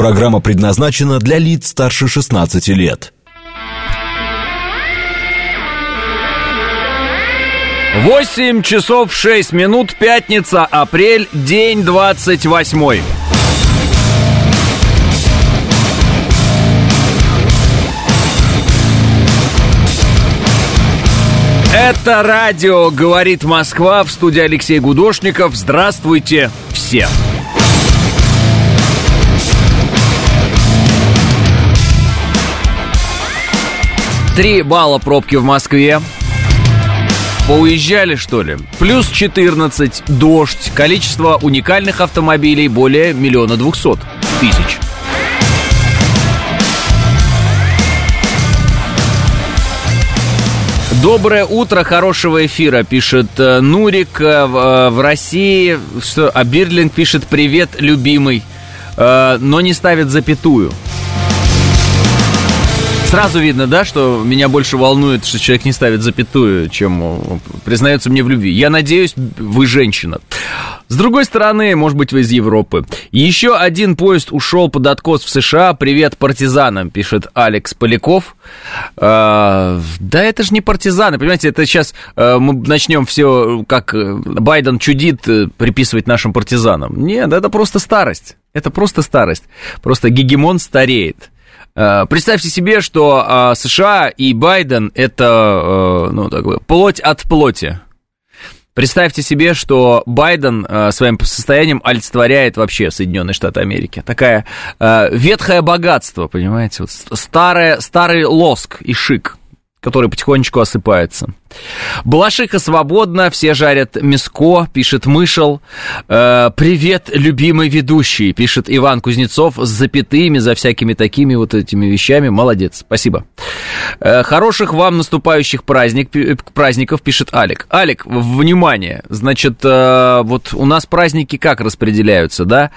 Программа предназначена для лиц старше 16 лет. 8 часов 6 минут, пятница, апрель, день 28. Это радио «Говорит Москва» в студии Алексей Гудошников. Здравствуйте все! Три балла пробки в Москве. Поуезжали, что ли? Плюс 14, дождь, количество уникальных автомобилей более миллиона двухсот тысяч. Доброе утро, хорошего эфира, пишет э, Нурик э, в, э, в России. Что, а Бирлинг пишет привет, любимый, но не ставит запятую. Сразу видно, да, что меня больше волнует, что человек не ставит запятую, чем э, признается мне в любви. Я надеюсь, вы женщина. С другой стороны, может быть, вы из Европы. Еще один поезд ушел под откос в США. Привет партизанам, пишет Алекс Поляков. А, да это же не партизаны, понимаете, это сейчас а, мы начнем все, как э, Байден чудит, приписывать нашим партизанам. Нет, это просто старость. Это просто старость. Просто гегемон стареет. Э, представьте себе, что а, США и Байден это э, ну, такое, плоть от плоти. Представьте себе, что Байден э, своим состоянием олицетворяет вообще Соединенные Штаты Америки. Такая ветхое богатство, понимаете, вот старое, старый лоск и шик который потихонечку осыпается. Балашиха свободна, все жарят миско, пишет Мышел. Э, Привет, любимый ведущий, пишет Иван Кузнецов с запятыми, за всякими такими вот этими вещами. Молодец, спасибо. Э, хороших вам наступающих праздник, праздников, пишет Алик. Алик, внимание, значит, э, вот у нас праздники как распределяются, да?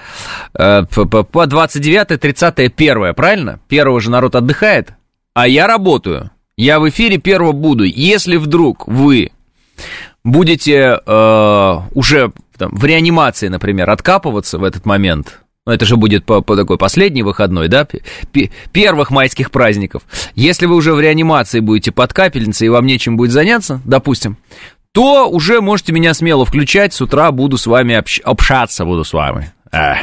Э, по 29, 30, 1, правильно? Первого же народ отдыхает, а я работаю. Я в эфире первого буду. Если вдруг вы будете э, уже там, в реанимации, например, откапываться в этот момент, ну, это же будет по, по такой последний выходной, да, первых майских праздников. Если вы уже в реанимации будете под капельницей и вам нечем будет заняться, допустим, то уже можете меня смело включать, с утра буду с вами общ общаться, буду с вами. Эх.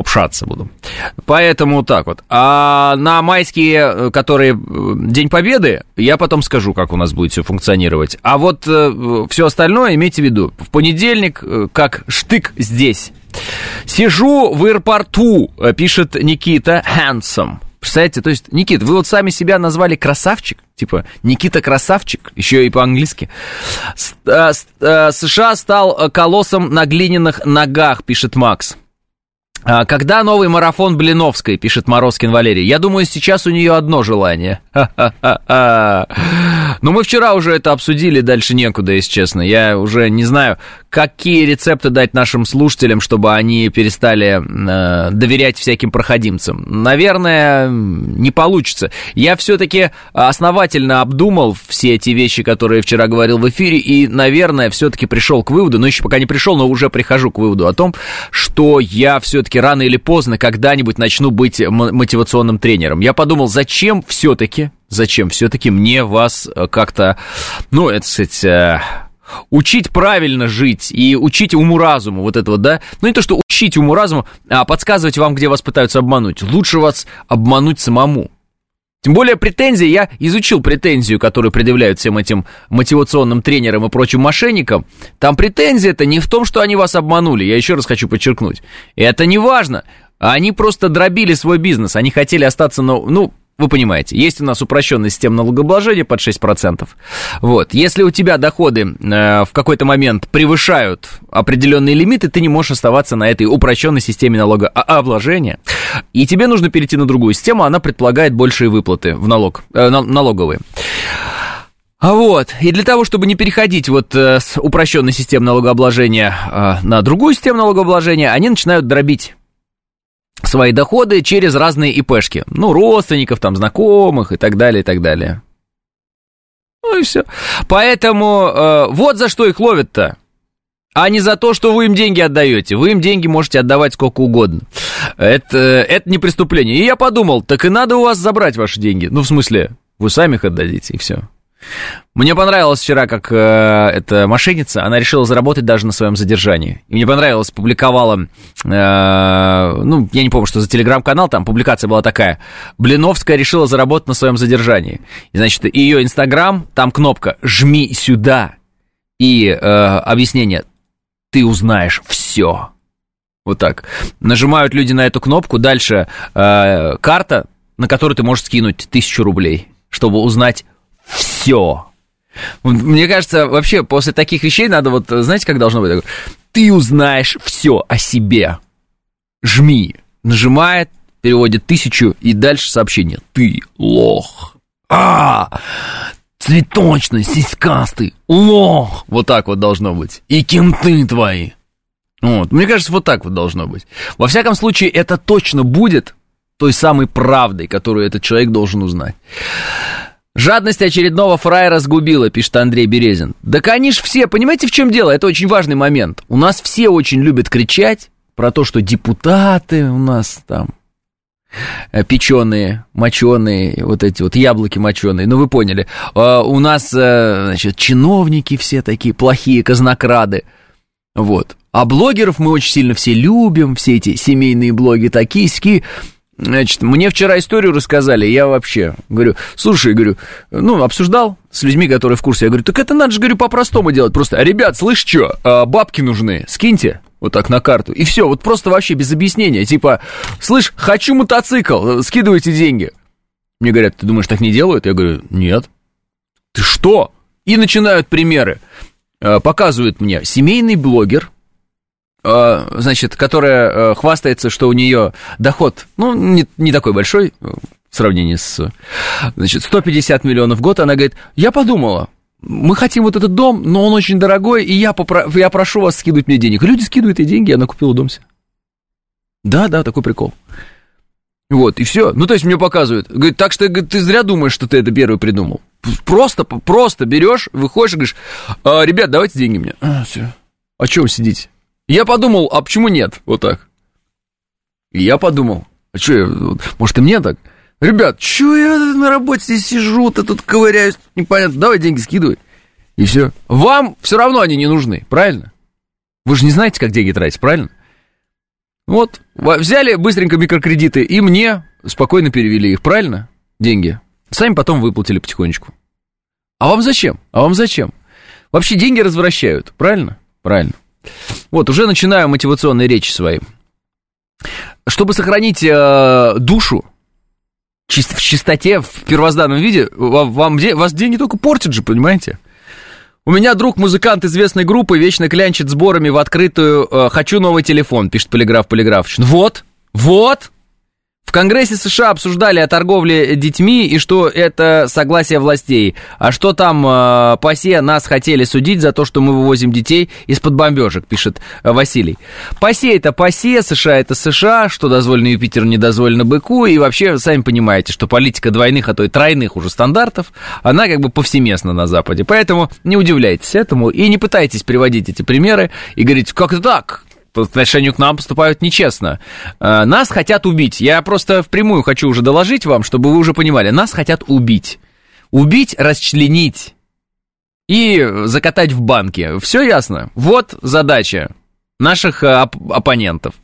Общаться буду. Поэтому так вот. А на майские, э, которые э, День Победы, я потом скажу, как у нас будет все функционировать. А вот э, все остальное имейте в виду. В понедельник, как штык здесь. Сижу в аэропорту, пишет Никита Хэнсом. Представляете, то есть, Никит, вы вот сами себя назвали красавчик, типа Никита красавчик, еще и по-английски. США стал колоссом на глиняных ногах, пишет Макс. А, когда новый марафон Блиновской, пишет Морозкин Валерий? Я думаю, сейчас у нее одно желание. Но ну, мы вчера уже это обсудили, дальше некуда, если честно. Я уже не знаю, какие рецепты дать нашим слушателям, чтобы они перестали э, доверять всяким проходимцам. Наверное, не получится. Я все-таки основательно обдумал все эти вещи, которые вчера говорил в эфире, и, наверное, все-таки пришел к выводу, но еще пока не пришел, но уже прихожу к выводу о том, что я все-таки рано или поздно когда-нибудь начну быть мотивационным тренером. Я подумал, зачем все-таки, зачем все-таки мне вас э, как-то, ну, это, сказать, э, учить правильно жить и учить уму-разуму, вот этого, да? Ну, не то, что учить уму-разуму, а подсказывать вам, где вас пытаются обмануть. Лучше вас обмануть самому. Тем более претензии, я изучил претензию, которую предъявляют всем этим мотивационным тренерам и прочим мошенникам. Там претензия это не в том, что они вас обманули, я еще раз хочу подчеркнуть. Это не важно. Они просто дробили свой бизнес, они хотели остаться, на, ну, вы понимаете, есть у нас упрощенная система налогообложения под 6%. Вот. Если у тебя доходы э, в какой-то момент превышают определенные лимиты, ты не можешь оставаться на этой упрощенной системе налогообложения. И тебе нужно перейти на другую систему, она предполагает большие выплаты в налог, э, налоговые. А вот, и для того, чтобы не переходить вот э, с упрощенной системы налогообложения э, на другую систему налогообложения, они начинают дробить свои доходы через разные ИПшки. Ну, родственников, там, знакомых и так далее, и так далее. Ну и все. Поэтому э, вот за что их ловят-то. А не за то, что вы им деньги отдаете. Вы им деньги можете отдавать сколько угодно. Это, это не преступление. И я подумал, так и надо у вас забрать ваши деньги. Ну, в смысле, вы сами их отдадите, и все. Мне понравилось вчера, как э, эта мошенница, она решила заработать даже на своем задержании. И мне понравилось, публиковала, э, ну, я не помню, что за телеграм-канал, там публикация была такая. Блиновская решила заработать на своем задержании. И, значит, ее инстаграм, там кнопка «Жми сюда» и э, объяснение «Ты узнаешь все». Вот так. Нажимают люди на эту кнопку, дальше э, карта, на которую ты можешь скинуть тысячу рублей, чтобы узнать все. Мне кажется, вообще после таких вещей надо вот, знаете, как должно быть? Ты узнаешь все о себе. Жми. Нажимает, переводит тысячу и дальше сообщение. Ты лох. А, цветочный, сиськастый, лох. Вот так вот должно быть. И кем ты твои. Вот. Мне кажется, вот так вот должно быть. Во всяком случае, это точно будет той самой правдой, которую этот человек должен узнать. Жадность очередного фраера сгубила, пишет Андрей Березин. Да, конечно, все, понимаете, в чем дело? Это очень важный момент. У нас все очень любят кричать про то, что депутаты у нас там э, печеные, моченые, вот эти вот яблоки моченые, ну вы поняли. А, у нас, э, значит, чиновники все такие плохие, казнокрады, вот. А блогеров мы очень сильно все любим, все эти семейные блоги, такие-ски. Значит, мне вчера историю рассказали, я вообще говорю, слушай, говорю, ну, обсуждал с людьми, которые в курсе, я говорю, так это надо же, говорю, по-простому делать, просто, ребят, слышь, что, а, бабки нужны, скиньте, вот так на карту, и все, вот просто вообще без объяснения, типа, слышь, хочу мотоцикл, скидывайте деньги. Мне говорят, ты думаешь, так не делают? Я говорю, нет. Ты что? И начинают примеры. А, показывают мне семейный блогер, Э, значит, которая э, хвастается, что у нее доход, ну, не, не такой большой э, в сравнении с, значит, 150 миллионов в год, она говорит, я подумала, мы хотим вот этот дом, но он очень дорогой, и я, попро- я прошу вас скидывать мне денег. Люди скидывают ей деньги, она купила дом себе. Да, да, такой прикол. Вот, и все. Ну, то есть мне показывают. Говорит, так что говорит, ты зря думаешь, что ты это первый придумал. Просто, просто берешь, выходишь и говоришь, а, ребят, давайте деньги мне. А, все. А что вы сидите? Я подумал, а почему нет? Вот так. И я подумал, а что я, может и мне так? Ребят, что я на работе здесь сижу, ты тут ковыряюсь, непонятно, давай деньги скидывай. И все. Вам все равно они не нужны, правильно? Вы же не знаете, как деньги тратить, правильно? Вот, взяли быстренько микрокредиты и мне спокойно перевели их, правильно? Деньги. Сами потом выплатили потихонечку. А вам зачем? А вам зачем? Вообще деньги развращают, правильно? Правильно. Вот, уже начинаю мотивационные речи свои. Чтобы сохранить э, душу чист, в чистоте, в первозданном виде, вам, вам, вас деньги только портят же, понимаете? У меня друг музыкант известной группы вечно клянчит сборами в открытую э, «Хочу новый телефон», пишет Полиграф Полиграфович. Вот, вот, в Конгрессе США обсуждали о торговле детьми и что это согласие властей. А что там э, ПАСЕ нас хотели судить за то, что мы вывозим детей из-под бомбежек, пишет э, Василий. ПАСЕ это ПАСЕ, США это США, что дозволено Юпитеру, не дозволено быку. И вообще, сами понимаете, что политика двойных, а то и тройных уже стандартов, она как бы повсеместна на Западе. Поэтому не удивляйтесь этому и не пытайтесь приводить эти примеры и говорить, как это так? По отношению к нам поступают нечестно. Э, нас хотят убить. Я просто впрямую хочу уже доложить вам, чтобы вы уже понимали. Нас хотят убить. Убить, расчленить и закатать в банке. Все ясно? Вот задача наших э, оп- оппонентов.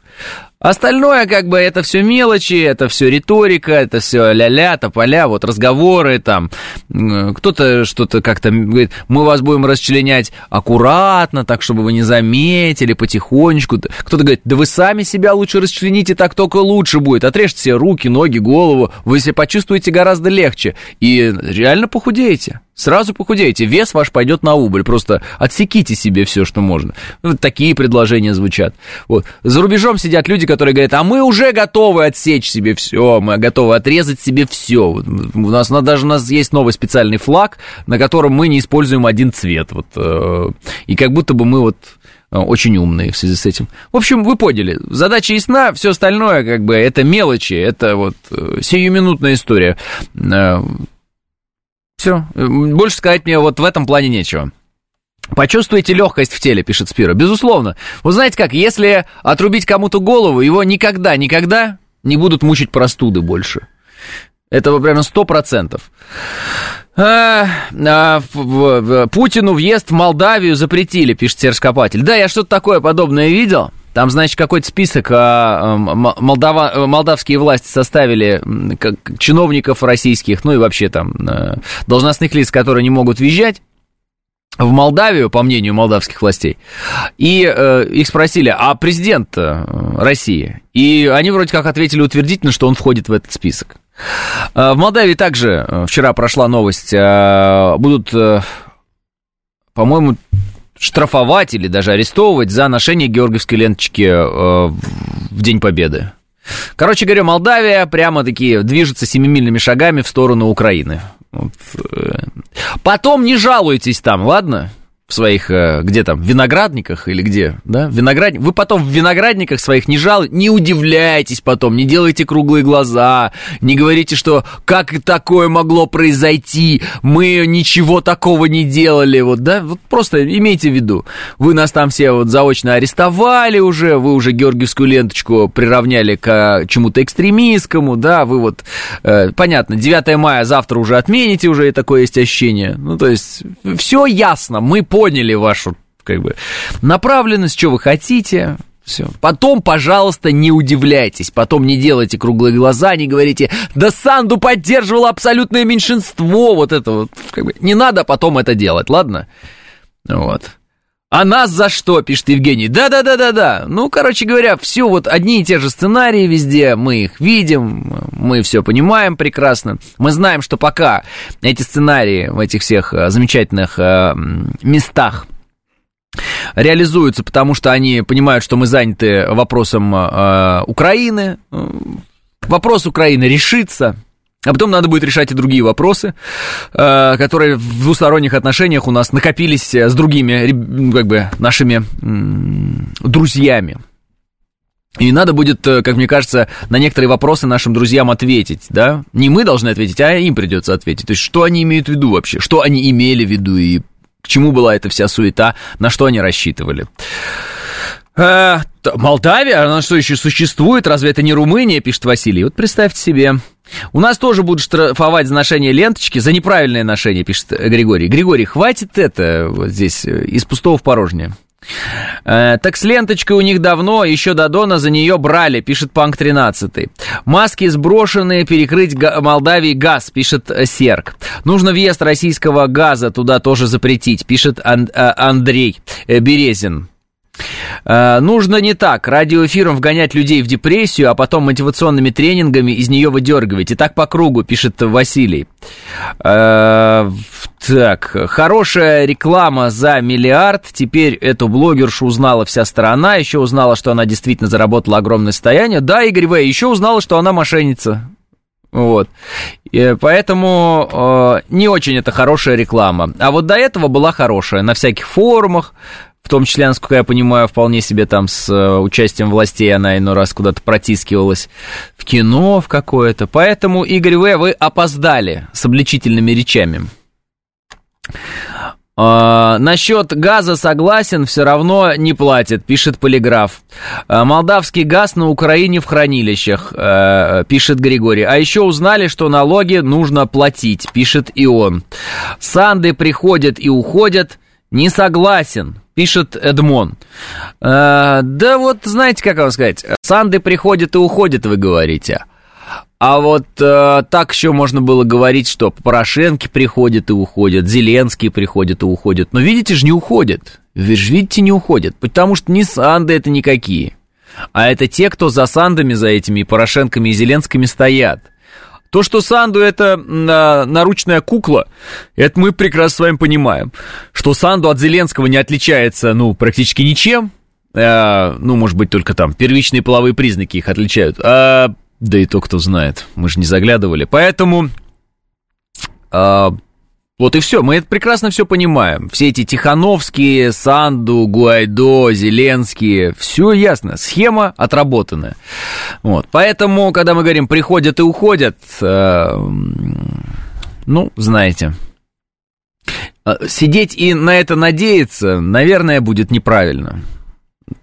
Остальное, как бы, это все мелочи, это все риторика, это все ля-ля, тополя, вот разговоры там. Кто-то что-то как-то говорит, мы вас будем расчленять аккуратно, так, чтобы вы не заметили, потихонечку. Кто-то говорит, да вы сами себя лучше расчлените, так только лучше будет. Отрежьте себе руки, ноги, голову, вы себя почувствуете гораздо легче. И реально похудеете. Сразу похудеете, вес ваш пойдет на убыль, просто отсеките себе все, что можно. Вот такие предложения звучат. Вот. За рубежом сидят люди, которые говорят, а мы уже готовы отсечь себе все, мы готовы отрезать себе все. Вот. У нас даже у нас есть новый специальный флаг, на котором мы не используем один цвет. Вот. Э, и как будто бы мы вот э, очень умные в связи с этим. В общем, вы поняли, задача ясна, все остальное, как бы, это мелочи, это вот э, сиюминутная история. Все. Больше сказать мне вот в этом плане нечего. Почувствуйте легкость в теле, пишет Спира. Безусловно. Вы знаете как, если отрубить кому-то голову, его никогда, никогда не будут мучить простуды больше. Это прямо сто процентов. А, а, в, Путину въезд в Молдавию запретили, пишет Серскопатель. Да, я что-то такое подобное видел. Там, значит, какой-то список а, молдава, молдавские власти составили как, чиновников российских, ну и вообще там а, должностных лиц, которые не могут въезжать в Молдавию, по мнению молдавских властей, и э, их спросили, а президент э, России? И они вроде как ответили утвердительно, что он входит в этот список. Э, в Молдавии также э, вчера прошла новость, э, будут, э, по-моему, штрафовать или даже арестовывать за ношение георгиевской ленточки э, в День Победы. Короче говоря, Молдавия прямо-таки движется семимильными шагами в сторону Украины. Э, потом не жалуйтесь там, ладно? В своих, э, где там, виноградниках или где, да, виноградник, вы потом в виноградниках своих не жал, не удивляйтесь потом, не делайте круглые глаза, не говорите, что как такое могло произойти, мы ничего такого не делали, вот, да, вот просто имейте в виду, вы нас там все вот заочно арестовали уже, вы уже георгиевскую ленточку приравняли к чему-то экстремистскому, да, вы вот, э, понятно, 9 мая завтра уже отмените, уже такое есть ощущение, ну, то есть, все ясно, мы поняли вашу, как бы, направленность, что вы хотите, все. Потом, пожалуйста, не удивляйтесь. Потом не делайте круглые глаза, не говорите, да Санду поддерживало абсолютное меньшинство. Вот это вот. Как бы, не надо потом это делать, ладно? Вот. А нас за что, пишет Евгений. Да-да-да-да-да. Ну, короче говоря, все вот одни и те же сценарии везде. Мы их видим, мы все понимаем прекрасно. Мы знаем, что пока эти сценарии в этих всех э, замечательных э, местах реализуются, потому что они понимают, что мы заняты вопросом э, Украины. Вопрос Украины решится, а потом надо будет решать и другие вопросы, э, которые в двусторонних отношениях у нас накопились с другими, ну, как бы, нашими друзьями. И надо будет, э, как мне кажется, на некоторые вопросы нашим друзьям ответить, да? Не мы должны ответить, а им придется ответить. То есть, что они имеют в виду вообще? Что они имели в виду и к чему была эта вся суета, на что они рассчитывали? Э, Молдавия, она что еще существует? Разве это не Румыния, пишет Василий? Вот представьте себе. У нас тоже будут штрафовать за ношение ленточки, за неправильное ношение, пишет Григорий. Григорий, хватит это вот здесь э, из пустого в порожнее. Э, так с ленточкой у них давно, еще до Дона за нее брали, пишет Панк 13. Маски сброшенные, перекрыть Молдавии газ, пишет Серк. Нужно въезд российского газа туда тоже запретить, пишет Ан- э, Андрей Березин. Э, нужно не так, радиоэфиром вгонять людей в депрессию, а потом мотивационными тренингами из нее выдергивать. И так по кругу, пишет Василий. Э, так, хорошая реклама за миллиард. Теперь эту блогершу узнала вся страна. Еще узнала, что она действительно заработала огромное состояние. Да, Игорь В. Еще узнала, что она мошенница. Вот. И поэтому э, не очень это хорошая реклама. А вот до этого была хорошая. На всяких форумах, в том числе, насколько я понимаю, вполне себе там с э, участием властей она иной раз куда-то протискивалась в кино в какое-то. Поэтому, Игорь В., вы опоздали с обличительными речами. А, насчет газа согласен, все равно не платит, пишет Полиграф. А, молдавский газ на Украине в хранилищах, а, пишет Григорий. А еще узнали, что налоги нужно платить, пишет и он. Санды приходят и уходят, не согласен, пишет Эдмон. Э, да вот, знаете, как вам сказать, Санды приходят и уходят, вы говорите. А вот э, так еще можно было говорить, что Порошенко приходит и уходит, Зеленский приходит и уходит. Но видите же, не уходит. Вы же видите, не уходят. Потому что не Санды это никакие. А это те, кто за Сандами, за этими Порошенками и Зеленскими стоят. То, что Санду это наручная кукла, это мы прекрасно с вами понимаем. Что Санду от Зеленского не отличается, ну, практически ничем. А, ну, может быть, только там первичные половые признаки их отличают. А, да и то, кто знает. Мы же не заглядывали. Поэтому... А, вот и все, мы это прекрасно все понимаем. Все эти Тихановские, Санду, Гуайдо, Зеленские, все ясно, схема отработанная. Вот, поэтому, когда мы говорим приходят и уходят, э, ну, знаете. Сидеть и на это надеяться, наверное, будет неправильно,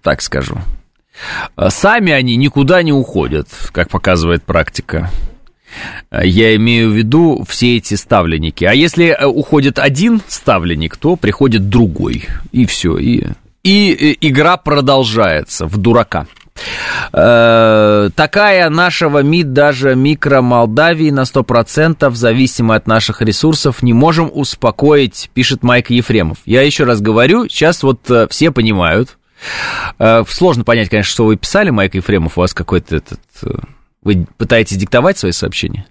так скажу. Сами они никуда не уходят, как показывает практика. Я имею в виду все эти ставленники. А если э, уходит один ставленник, то приходит другой. И все. И, и, и игра продолжается в дурака. Э, такая нашего МИД, даже микро Молдавии на 100%, зависимая от наших ресурсов, не можем успокоить, пишет Майк Ефремов. Я еще раз говорю, сейчас вот э, все понимают. Э, сложно понять, конечно, что вы писали, Майк Ефремов, у вас какой-то этот... Вы пытаетесь диктовать свои сообщения?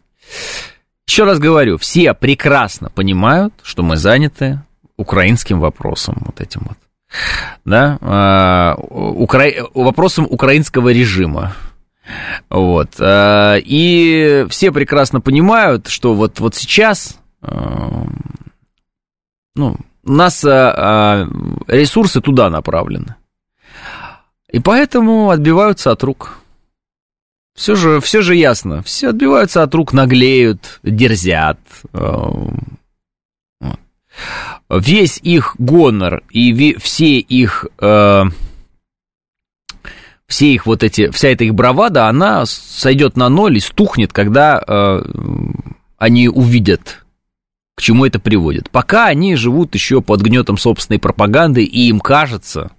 Еще раз говорю, все прекрасно понимают, что мы заняты украинским вопросом, вот этим вот да, а, укра... вопросом украинского режима. Вот. А, и все прекрасно понимают, что вот, вот сейчас а, ну, у нас ресурсы туда направлены. И поэтому отбиваются от рук. Все же, все же ясно. Все отбиваются от рук, наглеют, дерзят весь их гонор и все их... Э, все их вот эти, вся эта их бравада, она сойдет на ноль и стухнет, когда э, они увидят, к чему это приводит. Пока они живут еще под гнетом собственной пропаганды, и им кажется,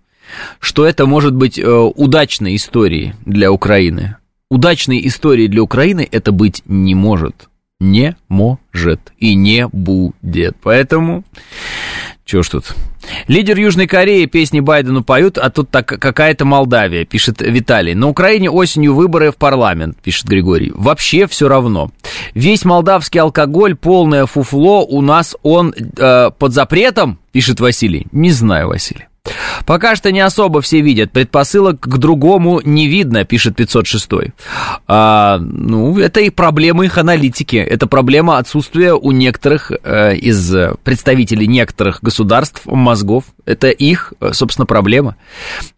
что это может быть э, удачной историей для Украины. Удачной историей для Украины это быть не может не может и не будет. Поэтому, чё ж тут. Лидер Южной Кореи песни Байдену поют, а тут так какая-то Молдавия, пишет Виталий. На Украине осенью выборы в парламент, пишет Григорий. Вообще все равно. Весь молдавский алкоголь, полное фуфло, у нас он э, под запретом, пишет Василий. Не знаю, Василий. Пока что не особо все видят, предпосылок к другому не видно, пишет 506. А, ну, это и проблема их аналитики, это проблема отсутствия у некоторых э, из представителей некоторых государств мозгов. Это их, собственно, проблема.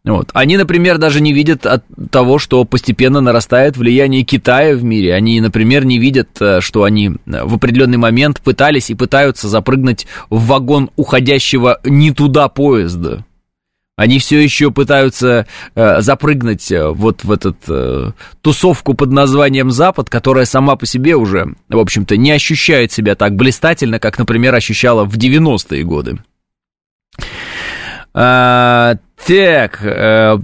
Вот. Они, например, даже не видят от того, что постепенно нарастает влияние Китая в мире. Они, например, не видят, э, что они в определенный момент пытались и пытаются запрыгнуть в вагон уходящего не туда поезда. Они все еще пытаются э, запрыгнуть э, вот в эту э, тусовку под названием Запад, которая сама по себе уже, в общем-то, не ощущает себя так блистательно, как, например, ощущала в 90-е годы. А, так, э,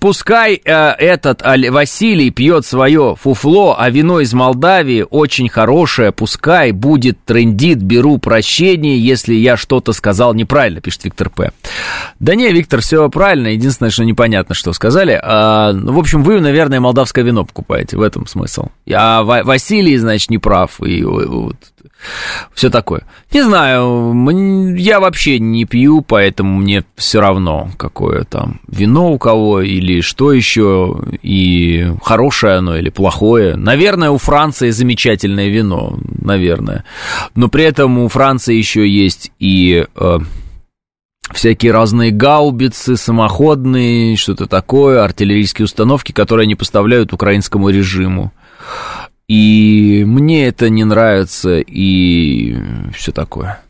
пускай э, этот Василий пьет свое фуфло, а вино из Молдавии очень хорошее, пускай будет трендит, беру прощение, если я что-то сказал неправильно, пишет Виктор П. Да не, Виктор, все правильно, единственное, что непонятно, что сказали. А, ну, в общем, вы, наверное, молдавское вино покупаете, в этом смысл. А Василий, значит, не прав, и вот, все такое. Не знаю, я вообще не пью, поэтому мне все равно, какое там вино у кого или что еще, и хорошее оно или плохое. Наверное, у Франции замечательное вино, наверное. Но при этом у Франции еще есть и э, всякие разные гаубицы, самоходные, что-то такое, артиллерийские установки, которые они поставляют украинскому режиму. И мне это не нравится, и все такое.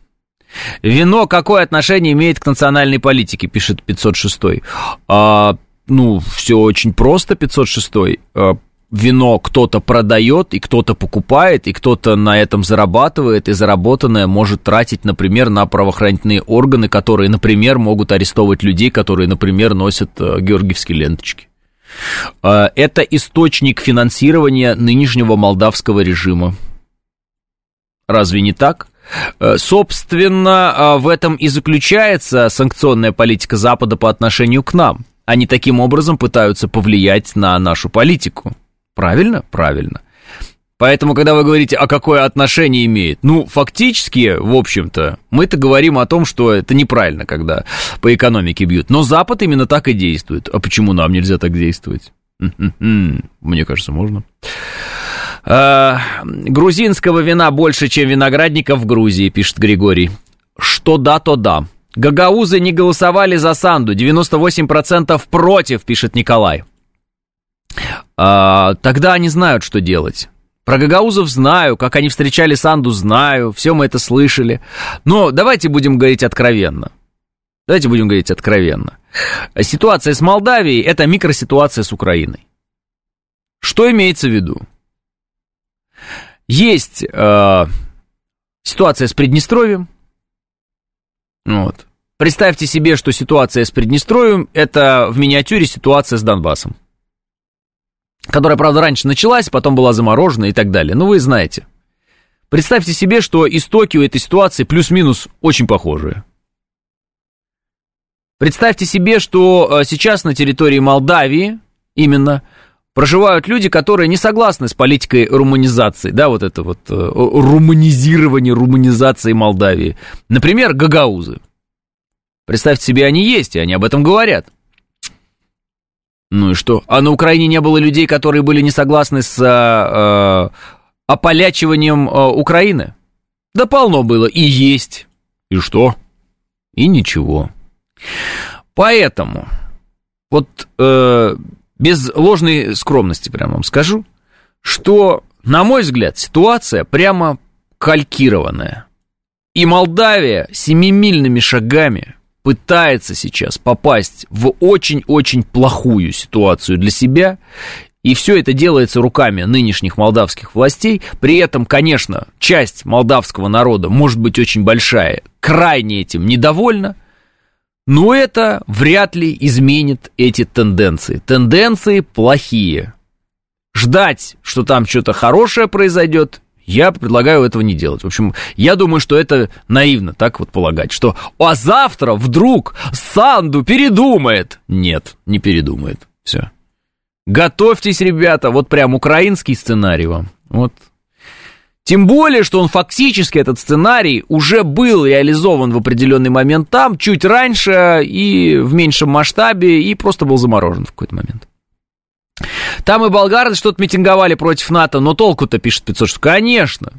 Вино какое отношение имеет к национальной политике, пишет 506. А, ну, все очень просто, 506. А, вино кто-то продает, и кто-то покупает, и кто-то на этом зарабатывает, и заработанное может тратить, например, на правоохранительные органы, которые, например, могут арестовывать людей, которые, например, носят э, георгиевские ленточки. А, это источник финансирования нынешнего молдавского режима. Разве не так? Э, собственно, а, в этом и заключается санкционная политика Запада по отношению к нам. Они таким образом пытаются повлиять на нашу политику. Правильно? Правильно. Поэтому, когда вы говорите, а какое отношение имеет, ну, фактически, в общем-то, мы-то говорим о том, что это неправильно, когда по экономике бьют. Но Запад именно так и действует. А почему нам нельзя так действовать? Мне кажется, можно. А, грузинского вина больше, чем виноградников в Грузии, пишет Григорий. Что да, то да. Гагаузы не голосовали за Санду, 98% против, пишет Николай. А, тогда они знают, что делать. Про гагаузов знаю, как они встречали Санду, знаю, все мы это слышали. Но давайте будем говорить откровенно. Давайте будем говорить откровенно. Ситуация с Молдавией – это микроситуация с Украиной. Что имеется в виду? Есть э, ситуация с Приднестровьем. Вот. Представьте себе, что ситуация с Приднестровьем – это в миниатюре ситуация с Донбассом. Которая, правда, раньше началась, потом была заморожена и так далее. Ну, вы знаете. Представьте себе, что истоки у этой ситуации плюс-минус очень похожие. Представьте себе, что э, сейчас на территории Молдавии именно проживают люди, которые не согласны с политикой руманизации, да, вот это вот э, руманизирование, руманизации Молдавии. Например, гагаузы. Представьте себе, они есть, и они об этом говорят. Ну и что? А на Украине не было людей, которые были не согласны с э, ополячиванием э, Украины? Да полно было, и есть. И что? И ничего. Поэтому, вот э, без ложной скромности прямо вам скажу, что, на мой взгляд, ситуация прямо калькированная. И Молдавия семимильными шагами пытается сейчас попасть в очень-очень плохую ситуацию для себя, и все это делается руками нынешних молдавских властей. При этом, конечно, часть молдавского народа, может быть очень большая, крайне этим недовольна – но это вряд ли изменит эти тенденции. Тенденции плохие. Ждать, что там что-то хорошее произойдет, я предлагаю этого не делать. В общем, я думаю, что это наивно так вот полагать, что а завтра вдруг Санду передумает. Нет, не передумает. Все. Готовьтесь, ребята, вот прям украинский сценарий вам. Вот тем более, что он фактически, этот сценарий, уже был реализован в определенный момент там, чуть раньше и в меньшем масштабе, и просто был заморожен в какой-то момент. Там и болгары что-то митинговали против НАТО, но толку-то, пишет 500, что, конечно,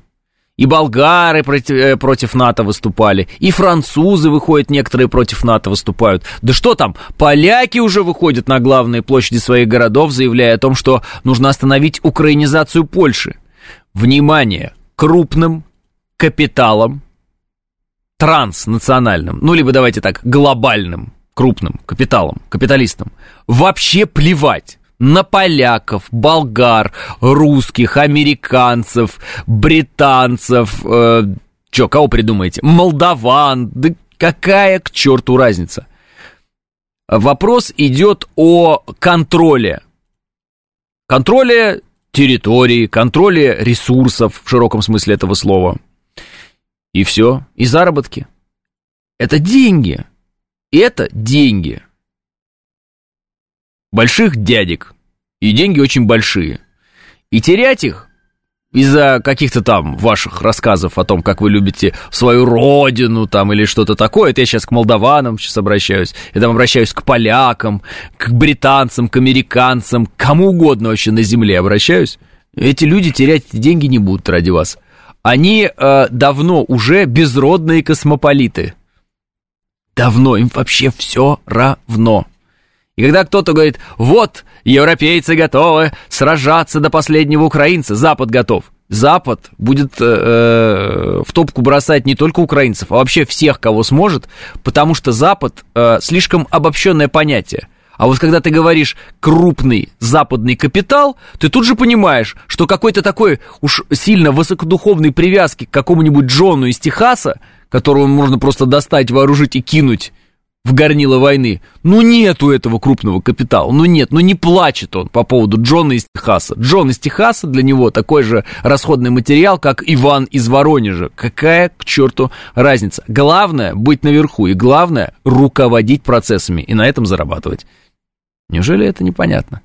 и болгары против, э, против НАТО выступали, и французы выходят, некоторые против НАТО выступают. Да что там, поляки уже выходят на главные площади своих городов, заявляя о том, что нужно остановить украинизацию Польши. Внимание! крупным капиталом, транснациональным, ну, либо давайте так, глобальным, крупным капиталом, капиталистам, вообще плевать на поляков, болгар, русских, американцев, британцев, э, что, кого придумаете, молдаван, да какая к черту разница? Вопрос идет о контроле. Контроле территории, контроле ресурсов в широком смысле этого слова. И все, и заработки. Это деньги. Это деньги. Больших дядек. И деньги очень большие. И терять их из-за каких-то там ваших рассказов о том, как вы любите свою родину там или что-то такое, это я сейчас к молдаванам сейчас обращаюсь, я там обращаюсь к полякам, к британцам, к американцам, к кому угодно вообще на земле обращаюсь. Эти люди терять деньги не будут ради вас. Они э, давно уже безродные космополиты. Давно, им вообще все равно. И когда кто-то говорит, вот, европейцы готовы сражаться до последнего украинца, Запад готов. Запад будет э, э, в топку бросать не только украинцев, а вообще всех, кого сможет, потому что Запад э, слишком обобщенное понятие. А вот когда ты говоришь крупный западный капитал, ты тут же понимаешь, что какой-то такой уж сильно высокодуховной привязки к какому-нибудь Джону из Техаса, которого можно просто достать, вооружить и кинуть в горнило войны. Ну, нету этого крупного капитала. Ну, нет, ну не плачет он по поводу Джона из Техаса. Джон из Техаса для него такой же расходный материал, как Иван из Воронежа. Какая к черту разница? Главное быть наверху, и главное руководить процессами, и на этом зарабатывать. Неужели это непонятно?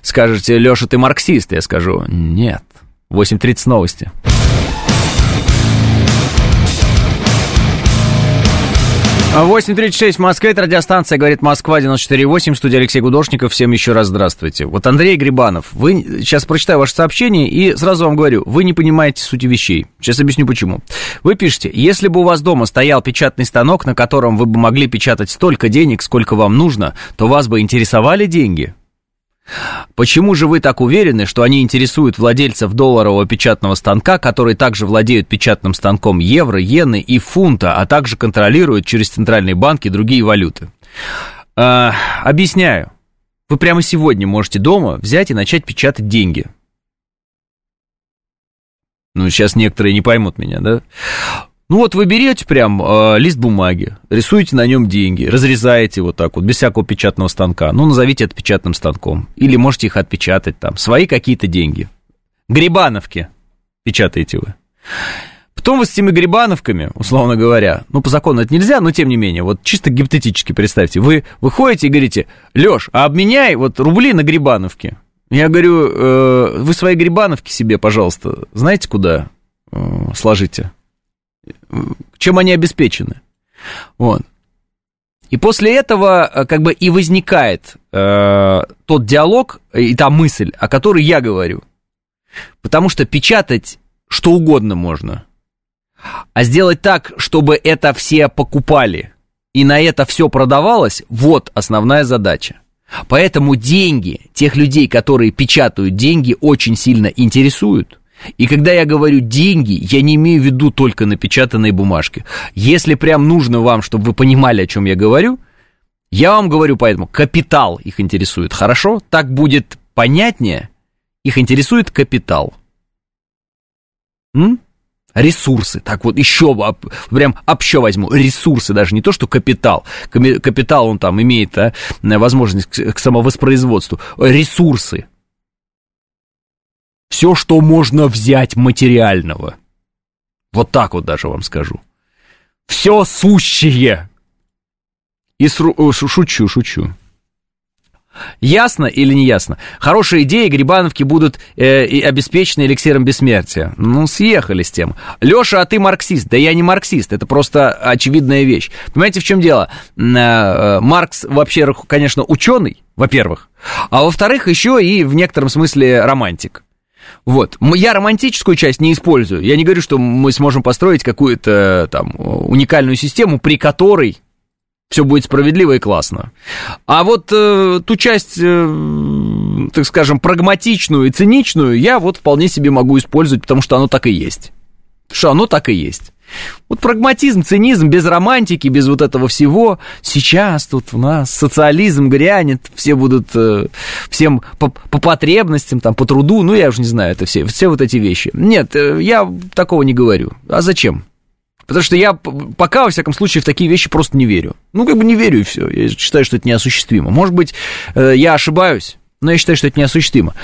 Скажете, Леша, ты марксист? Я скажу, нет. 8.30 новости. 8.36 в Москве, это радиостанция «Говорит Москва» 94.8, студия Алексей Гудошников. Всем еще раз здравствуйте. Вот Андрей Грибанов, вы, сейчас прочитаю ваше сообщение и сразу вам говорю, вы не понимаете сути вещей. Сейчас объясню почему. Вы пишете, если бы у вас дома стоял печатный станок, на котором вы бы могли печатать столько денег, сколько вам нужно, то вас бы интересовали деньги? Почему же вы так уверены, что они интересуют владельцев долларового печатного станка, которые также владеют печатным станком евро, иены и фунта, а также контролируют через центральные банки другие валюты? А, объясняю. Вы прямо сегодня можете дома взять и начать печатать деньги. Ну, сейчас некоторые не поймут меня, да? Ну вот вы берете прям э, лист бумаги, рисуете на нем деньги, разрезаете вот так вот, без всякого печатного станка. Ну, назовите это печатным станком. Или можете их отпечатать там, свои какие-то деньги. Грибановки печатаете вы. Потом вы с этими грибановками, условно говоря, ну, по закону это нельзя, но тем не менее, вот чисто гипотетически представьте, вы выходите и говорите, Лёш, а обменяй вот рубли на грибановки. Я говорю, э, вы свои грибановки себе, пожалуйста, знаете, куда э, сложите? Чем они обеспечены. Вот. И после этого э, как бы и возникает э, тот диалог и та мысль, о которой я говорю. Потому что печатать что угодно можно. А сделать так, чтобы это все покупали и на это все продавалось, вот основная задача. Поэтому деньги тех людей, которые печатают деньги, очень сильно интересуют. И когда я говорю деньги, я не имею в виду только напечатанные бумажки. Если прям нужно вам, чтобы вы понимали, о чем я говорю, я вам говорю поэтому, капитал их интересует. Хорошо? Так будет понятнее. Их интересует капитал. М? Ресурсы. Так вот, еще прям общо возьму. Ресурсы даже, не то, что капитал. Капитал он там имеет а, возможность к самовоспроизводству. Ресурсы все, что можно взять материального. Вот так вот даже вам скажу. Все сущее. И сру... Э, шучу, шучу. Ясно или не ясно? Хорошая идея, Грибановки будут э, и обеспечены эликсиром бессмертия. Ну, съехали с тем. Леша, а ты марксист? Да я не марксист, это просто очевидная вещь. Понимаете, в чем дело? Э, э, Маркс вообще, конечно, ученый, во-первых, а во-вторых, еще и в некотором смысле романтик. Вот. Я романтическую часть не использую. Я не говорю, что мы сможем построить какую-то там уникальную систему, при которой все будет справедливо и классно. А вот э, ту часть, э, так скажем, прагматичную и циничную я вот вполне себе могу использовать, потому что оно так и есть. Что оно так и есть. Вот прагматизм, цинизм, без романтики, без вот этого всего. Сейчас тут у нас социализм грянет, все будут э, всем по, по потребностям, там, по труду, ну, я уже не знаю, это все, все вот эти вещи. Нет, э, я такого не говорю. А зачем? Потому что я пока, во всяком случае, в такие вещи просто не верю. Ну, как бы не верю, и все. Я считаю, что это неосуществимо. Может быть, э, я ошибаюсь, но я считаю, что это неосуществимо.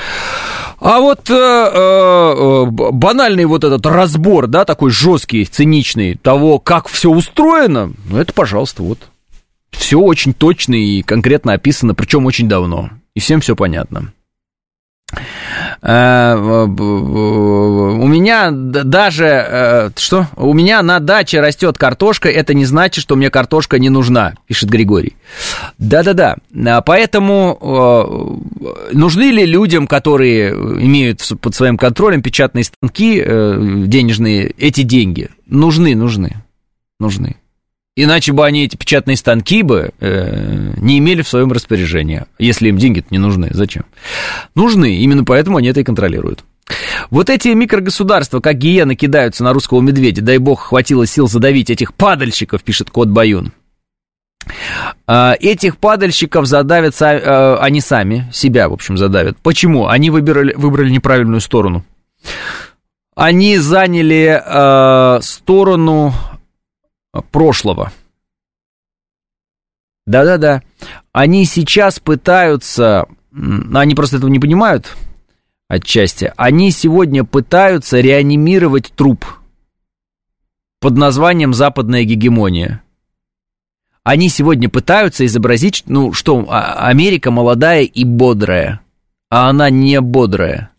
А вот э, э, банальный вот этот разбор, да, такой жесткий, циничный, того, как все устроено, ну, это, пожалуйста, вот. Все очень точно и конкретно описано, причем очень давно. И всем все понятно. Э, у меня даже, э, что? У меня на даче растет картошка, это не значит, что мне картошка не нужна, пишет Григорий. Да-да-да, а поэтому э, нужны ли людям, которые имеют под своим контролем печатные станки денежные, эти деньги? Нужны, нужны, нужны. Иначе бы они эти печатные станки бы э, не имели в своем распоряжении, если им деньги не нужны. Зачем? Нужны, именно поэтому они это и контролируют. Вот эти микрогосударства, как гиены, кидаются на русского медведя. Дай бог, хватило сил задавить этих падальщиков, пишет кот Баюн. А, этих падальщиков задавят э, они сами, себя, в общем, задавят. Почему? Они выбрали, выбрали неправильную сторону. Они заняли э, сторону прошлого. Да-да-да. Они сейчас пытаются, они просто этого не понимают отчасти, они сегодня пытаются реанимировать труп под названием «Западная гегемония». Они сегодня пытаются изобразить, ну что, а, Америка молодая и бодрая, а она не бодрая.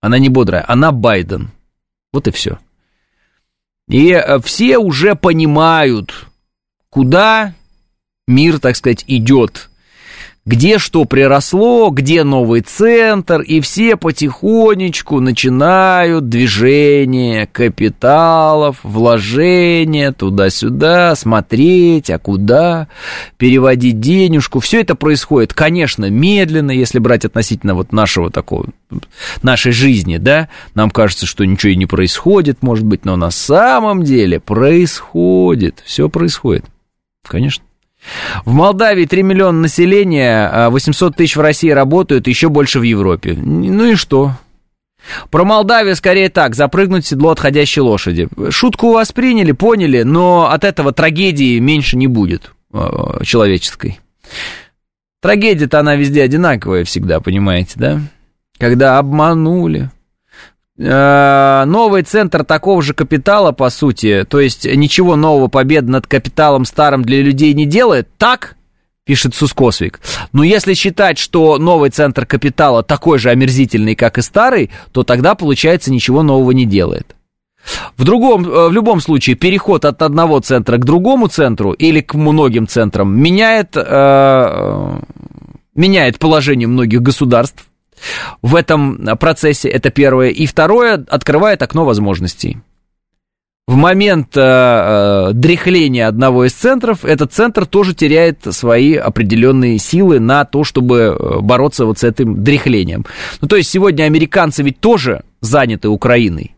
Она не бодрая, она Байден. Вот и все. И э, все уже понимают, куда мир, так сказать, идет, где что приросло, где новый центр, и все потихонечку начинают движение капиталов, вложения туда-сюда, смотреть, а куда, переводить денежку. Все это происходит, конечно, медленно, если брать относительно вот нашего такого, нашей жизни, да, нам кажется, что ничего и не происходит, может быть, но на самом деле происходит, все происходит, конечно. В Молдавии 3 миллиона населения, 800 а тысяч в России работают, еще больше в Европе. Ну и что? Про Молдавию скорее так, запрыгнуть в седло отходящей лошади. Шутку восприняли, поняли, но от этого трагедии меньше не будет э, человеческой. Трагедия-то она везде одинаковая всегда, понимаете, да? Когда обманули, новый центр такого же капитала, по сути, то есть ничего нового победы над капиталом старым для людей не делает, так? Пишет Сускосвик. Но если считать, что новый центр капитала такой же омерзительный, как и старый, то тогда, получается, ничего нового не делает. В, другом, э, в любом случае, переход от одного центра к другому центру или к многим центрам меняет, э, меняет положение многих государств, в этом процессе, это первое. И второе, открывает окно возможностей. В момент э, э, дряхления одного из центров, этот центр тоже теряет свои определенные силы на то, чтобы э, бороться вот с этим дряхлением. Ну, то есть сегодня американцы ведь тоже заняты Украиной.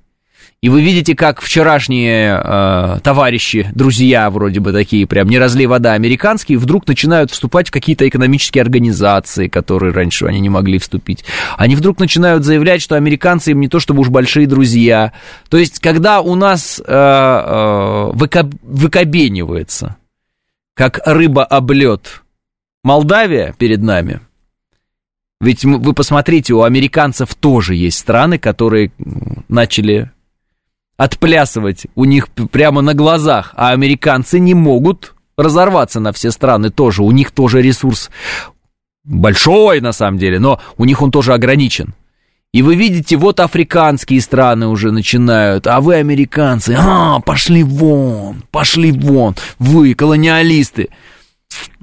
И вы видите, как вчерашние э, товарищи, друзья вроде бы такие, прям не разлей вода американские, вдруг начинают вступать в какие-то экономические организации, которые раньше они не могли вступить. Они вдруг начинают заявлять, что американцы им не то чтобы уж большие друзья. То есть, когда у нас э, э, выкоб, выкобенивается, как рыба об лед, Молдавия перед нами – ведь вы посмотрите, у американцев тоже есть страны, которые начали отплясывать у них прямо на глазах, а американцы не могут разорваться на все страны тоже, у них тоже ресурс большой на самом деле, но у них он тоже ограничен. И вы видите, вот африканские страны уже начинают, а вы американцы, а, пошли вон, пошли вон, вы колониалисты.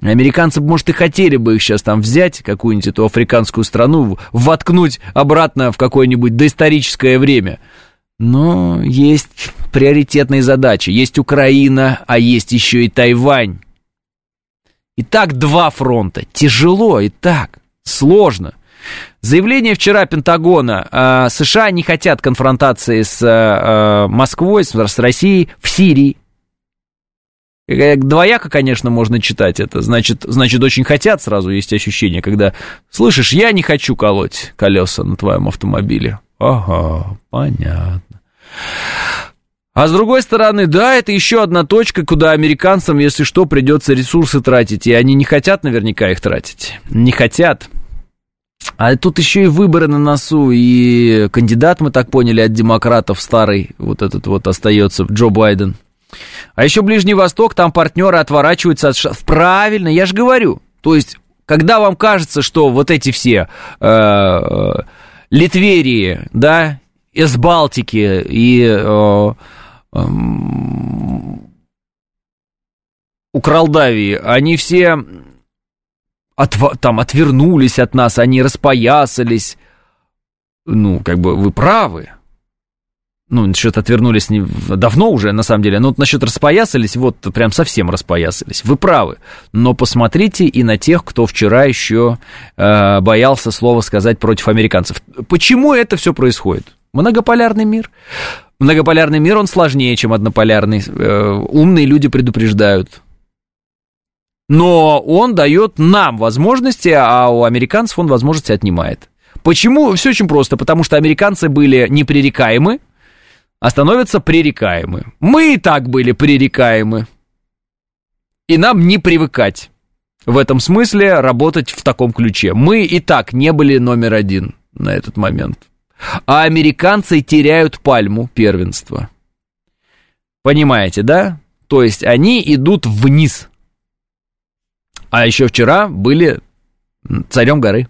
Американцы, может, и хотели бы их сейчас там взять, какую-нибудь эту африканскую страну, воткнуть обратно в какое-нибудь доисторическое время – но есть приоритетные задачи. Есть Украина, а есть еще и Тайвань. И так два фронта. Тяжело и так. Сложно. Заявление вчера Пентагона. Э, США не хотят конфронтации с э, Москвой, с, с Россией в Сирии. Э, двояко, конечно, можно читать это. Значит, значит, очень хотят, сразу есть ощущение, когда слышишь, я не хочу колоть колеса на твоем автомобиле. Ага, понятно. А с другой стороны, да, это еще одна точка, куда американцам, если что, придется ресурсы тратить, и они не хотят наверняка их тратить. Не хотят. А тут еще и выборы на носу, и кандидат, мы так поняли, от демократов старый, вот этот вот остается, Джо Байден. А еще Ближний Восток, там партнеры отворачиваются от. Правильно, я же говорю. То есть, когда вам кажется, что вот эти все э, э Литверии, да, из Балтики и э, э, Укралдавии, они все от, там отвернулись от нас, они распоясались. Ну, как бы вы правы. Ну, насчет отвернулись не, давно уже, на самом деле. Но вот насчет распоясались, вот прям совсем распоясались. Вы правы. Но посмотрите и на тех, кто вчера еще э, боялся слова сказать против американцев. Почему это все происходит? Многополярный мир. Многополярный мир, он сложнее, чем однополярный. Э, умные люди предупреждают. Но он дает нам возможности, а у американцев он возможности отнимает. Почему? Все очень просто. Потому что американцы были непререкаемы, а становятся пререкаемы. Мы и так были пререкаемы. И нам не привыкать в этом смысле работать в таком ключе. Мы и так не были номер один на этот момент а американцы теряют пальму первенства. Понимаете, да? То есть они идут вниз. А еще вчера были царем горы.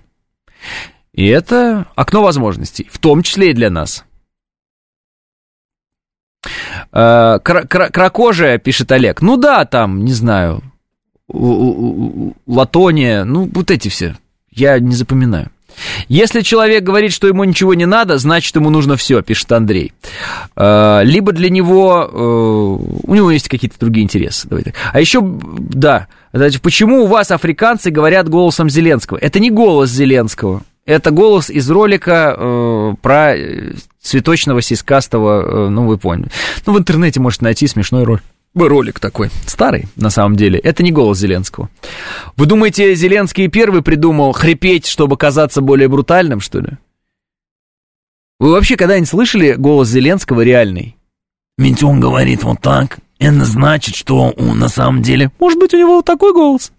И это окно возможностей, в том числе и для нас. Э, кракожая, пишет Олег. Ну да, там, не знаю, Латония, ну, вот эти все. Я не запоминаю. Если человек говорит, что ему ничего не надо, значит, ему нужно все, пишет Андрей. А, либо для него, э, у него есть какие-то другие интересы. Давайте. А еще, да, почему у вас африканцы говорят голосом Зеленского? Это не голос Зеленского. Это голос из ролика э, про цветочного сиськастого, э, ну, вы поняли. Ну, в интернете можете найти смешной ролик ролик такой, старый, на самом деле. Это не голос Зеленского. Вы думаете, Зеленский первый придумал хрипеть, чтобы казаться более брутальным, что ли? Вы вообще когда-нибудь слышали голос Зеленского реальный? Ведь он говорит вот так. Это значит, что он на самом деле... Может быть, у него вот такой голос?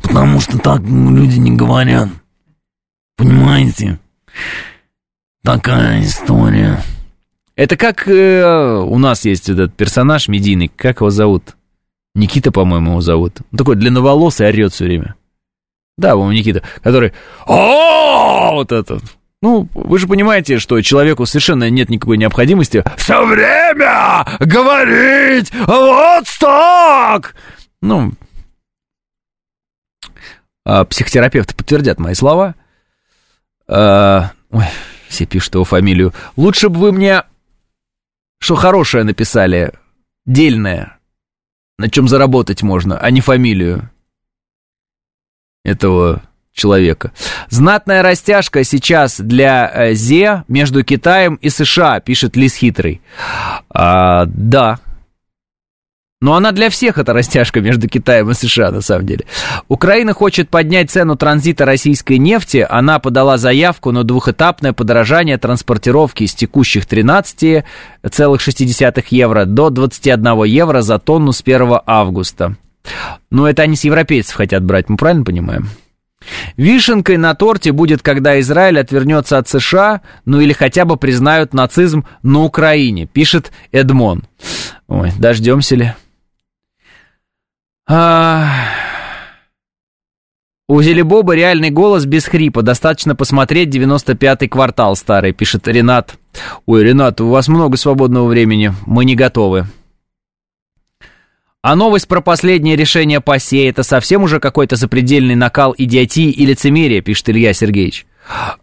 Потому что так люди не говорят. Понимаете? Такая история. Это как э, у нас есть этот персонаж медийный, как его зовут? Никита, по-моему, его зовут. Он такой длинноволосый, орет все время. Да, по-моему, Никита, который... О, вот этот. Ну, вы же понимаете, что человеку совершенно нет никакой необходимости все время говорить вот так. Ну, а психотерапевты подтвердят мои слова. А, ой, все пишут его фамилию. Лучше бы вы мне что хорошее написали, дельное, на чем заработать можно, а не фамилию этого человека. Знатная растяжка сейчас для э, ЗЕ между Китаем и США, пишет Лис Хитрый. А, да, но она для всех это растяжка между Китаем и США, на самом деле. Украина хочет поднять цену транзита российской нефти. Она подала заявку на двухэтапное подорожание транспортировки с текущих 13,6 евро до 21 евро за тонну с 1 августа. Но это они с европейцев хотят брать, мы правильно понимаем? Вишенкой на торте будет, когда Израиль отвернется от США, ну или хотя бы признают нацизм на Украине, пишет Эдмон. Ой, дождемся ли? А... У Зелебоба реальный голос без хрипа. Достаточно посмотреть 95-й квартал старый, пишет Ренат. Ой, Ренат, у вас много свободного времени. Мы не готовы. А новость про последнее решение по СЕ – это совсем уже какой-то запредельный накал идиотии и лицемерия, пишет Илья Сергеевич.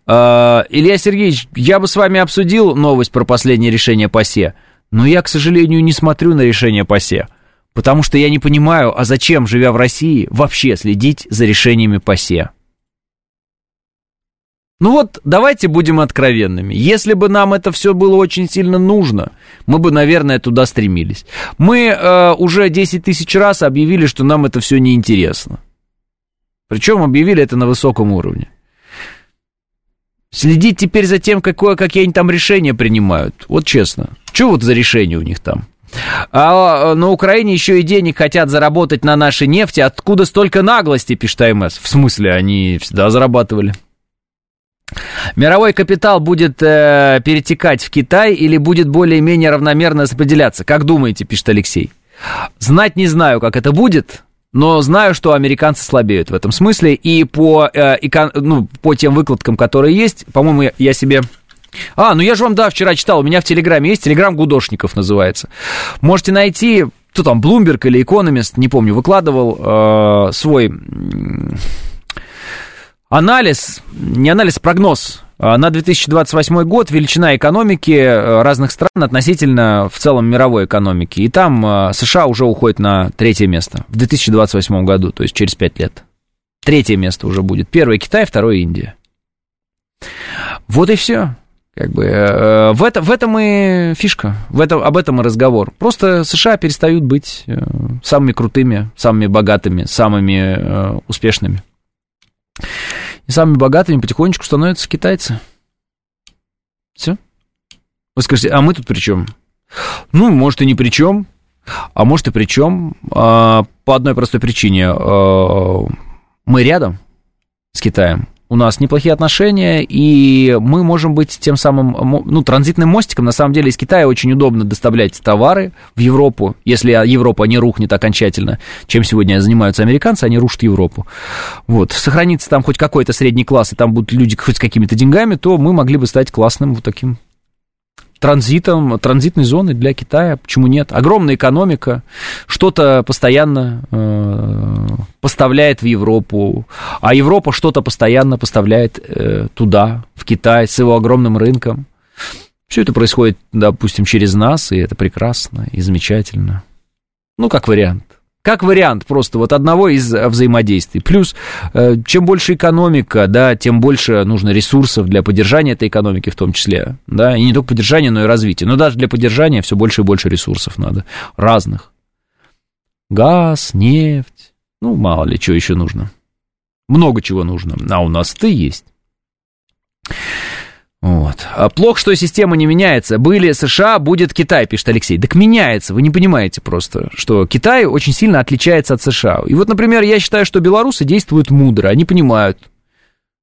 А, Илья Сергеевич, я бы с вами обсудил новость про последнее решение по СЕ, но я, к сожалению, не смотрю на решение по СЕ. Потому что я не понимаю, а зачем, живя в России, вообще следить за решениями ПАСЕ? Ну вот, давайте будем откровенными. Если бы нам это все было очень сильно нужно, мы бы, наверное, туда стремились. Мы э, уже 10 тысяч раз объявили, что нам это все неинтересно. Причем объявили это на высоком уровне. Следить теперь за тем, какое, какие они там решения принимают. Вот честно. Что вот за решение у них там? А, а на Украине еще и денег хотят заработать на нашей нефти. Откуда столько наглости, пишет АМС? В смысле, они всегда зарабатывали. Мировой капитал будет э, перетекать в Китай или будет более-менее равномерно распределяться? Как думаете, пишет Алексей. Знать не знаю, как это будет, но знаю, что американцы слабеют в этом смысле. И по, э, эко, ну, по тем выкладкам, которые есть, по-моему, я себе а, ну я же вам, да, вчера читал, у меня в Телеграме есть, Телеграм Гудошников называется. Можете найти, кто там, Bloomberg или Economist, не помню, выкладывал э, свой анализ, не анализ, прогноз э, на 2028 год величина экономики э, разных стран относительно в целом мировой экономики. И там э, США уже уходит на третье место в 2028 году, то есть через пять лет. Третье место уже будет. Первое Китай, второе Индия. Вот и все. Как бы э, в, это, в этом и фишка, в этом, об этом и разговор. Просто США перестают быть э, самыми крутыми, самыми богатыми, самыми э, успешными. И самыми богатыми потихонечку становятся китайцы. Все. Вы скажете, а мы тут при чем? Ну, может, и ни при чем, а может, и при чем. А, по одной простой причине. А, мы рядом с Китаем у нас неплохие отношения, и мы можем быть тем самым, ну, транзитным мостиком. На самом деле из Китая очень удобно доставлять товары в Европу, если Европа не рухнет окончательно, чем сегодня занимаются американцы, они рушат Европу. Вот, сохранится там хоть какой-то средний класс, и там будут люди хоть с какими-то деньгами, то мы могли бы стать классным вот таким транзитом, транзитной зоной для Китая. Почему нет? Огромная экономика, что-то постоянно э, поставляет в Европу, а Европа что-то постоянно поставляет э, туда, в Китай, с его огромным рынком. Все это происходит, допустим, через нас, и это прекрасно и замечательно. Ну, как вариант. Как вариант просто вот одного из э, взаимодействий. Плюс, э, чем больше экономика, да, тем больше нужно ресурсов для поддержания этой экономики в том числе, да, и не только поддержания, но и развития. Но даже для поддержания все больше и больше ресурсов надо, разных. Газ, нефть, ну, мало ли, что еще нужно. Много чего нужно, а у нас ты есть. Вот. А плохо, что система не меняется. Были США, будет Китай, пишет Алексей. Так меняется, вы не понимаете просто, что Китай очень сильно отличается от США. И вот, например, я считаю, что белорусы действуют мудро, они понимают,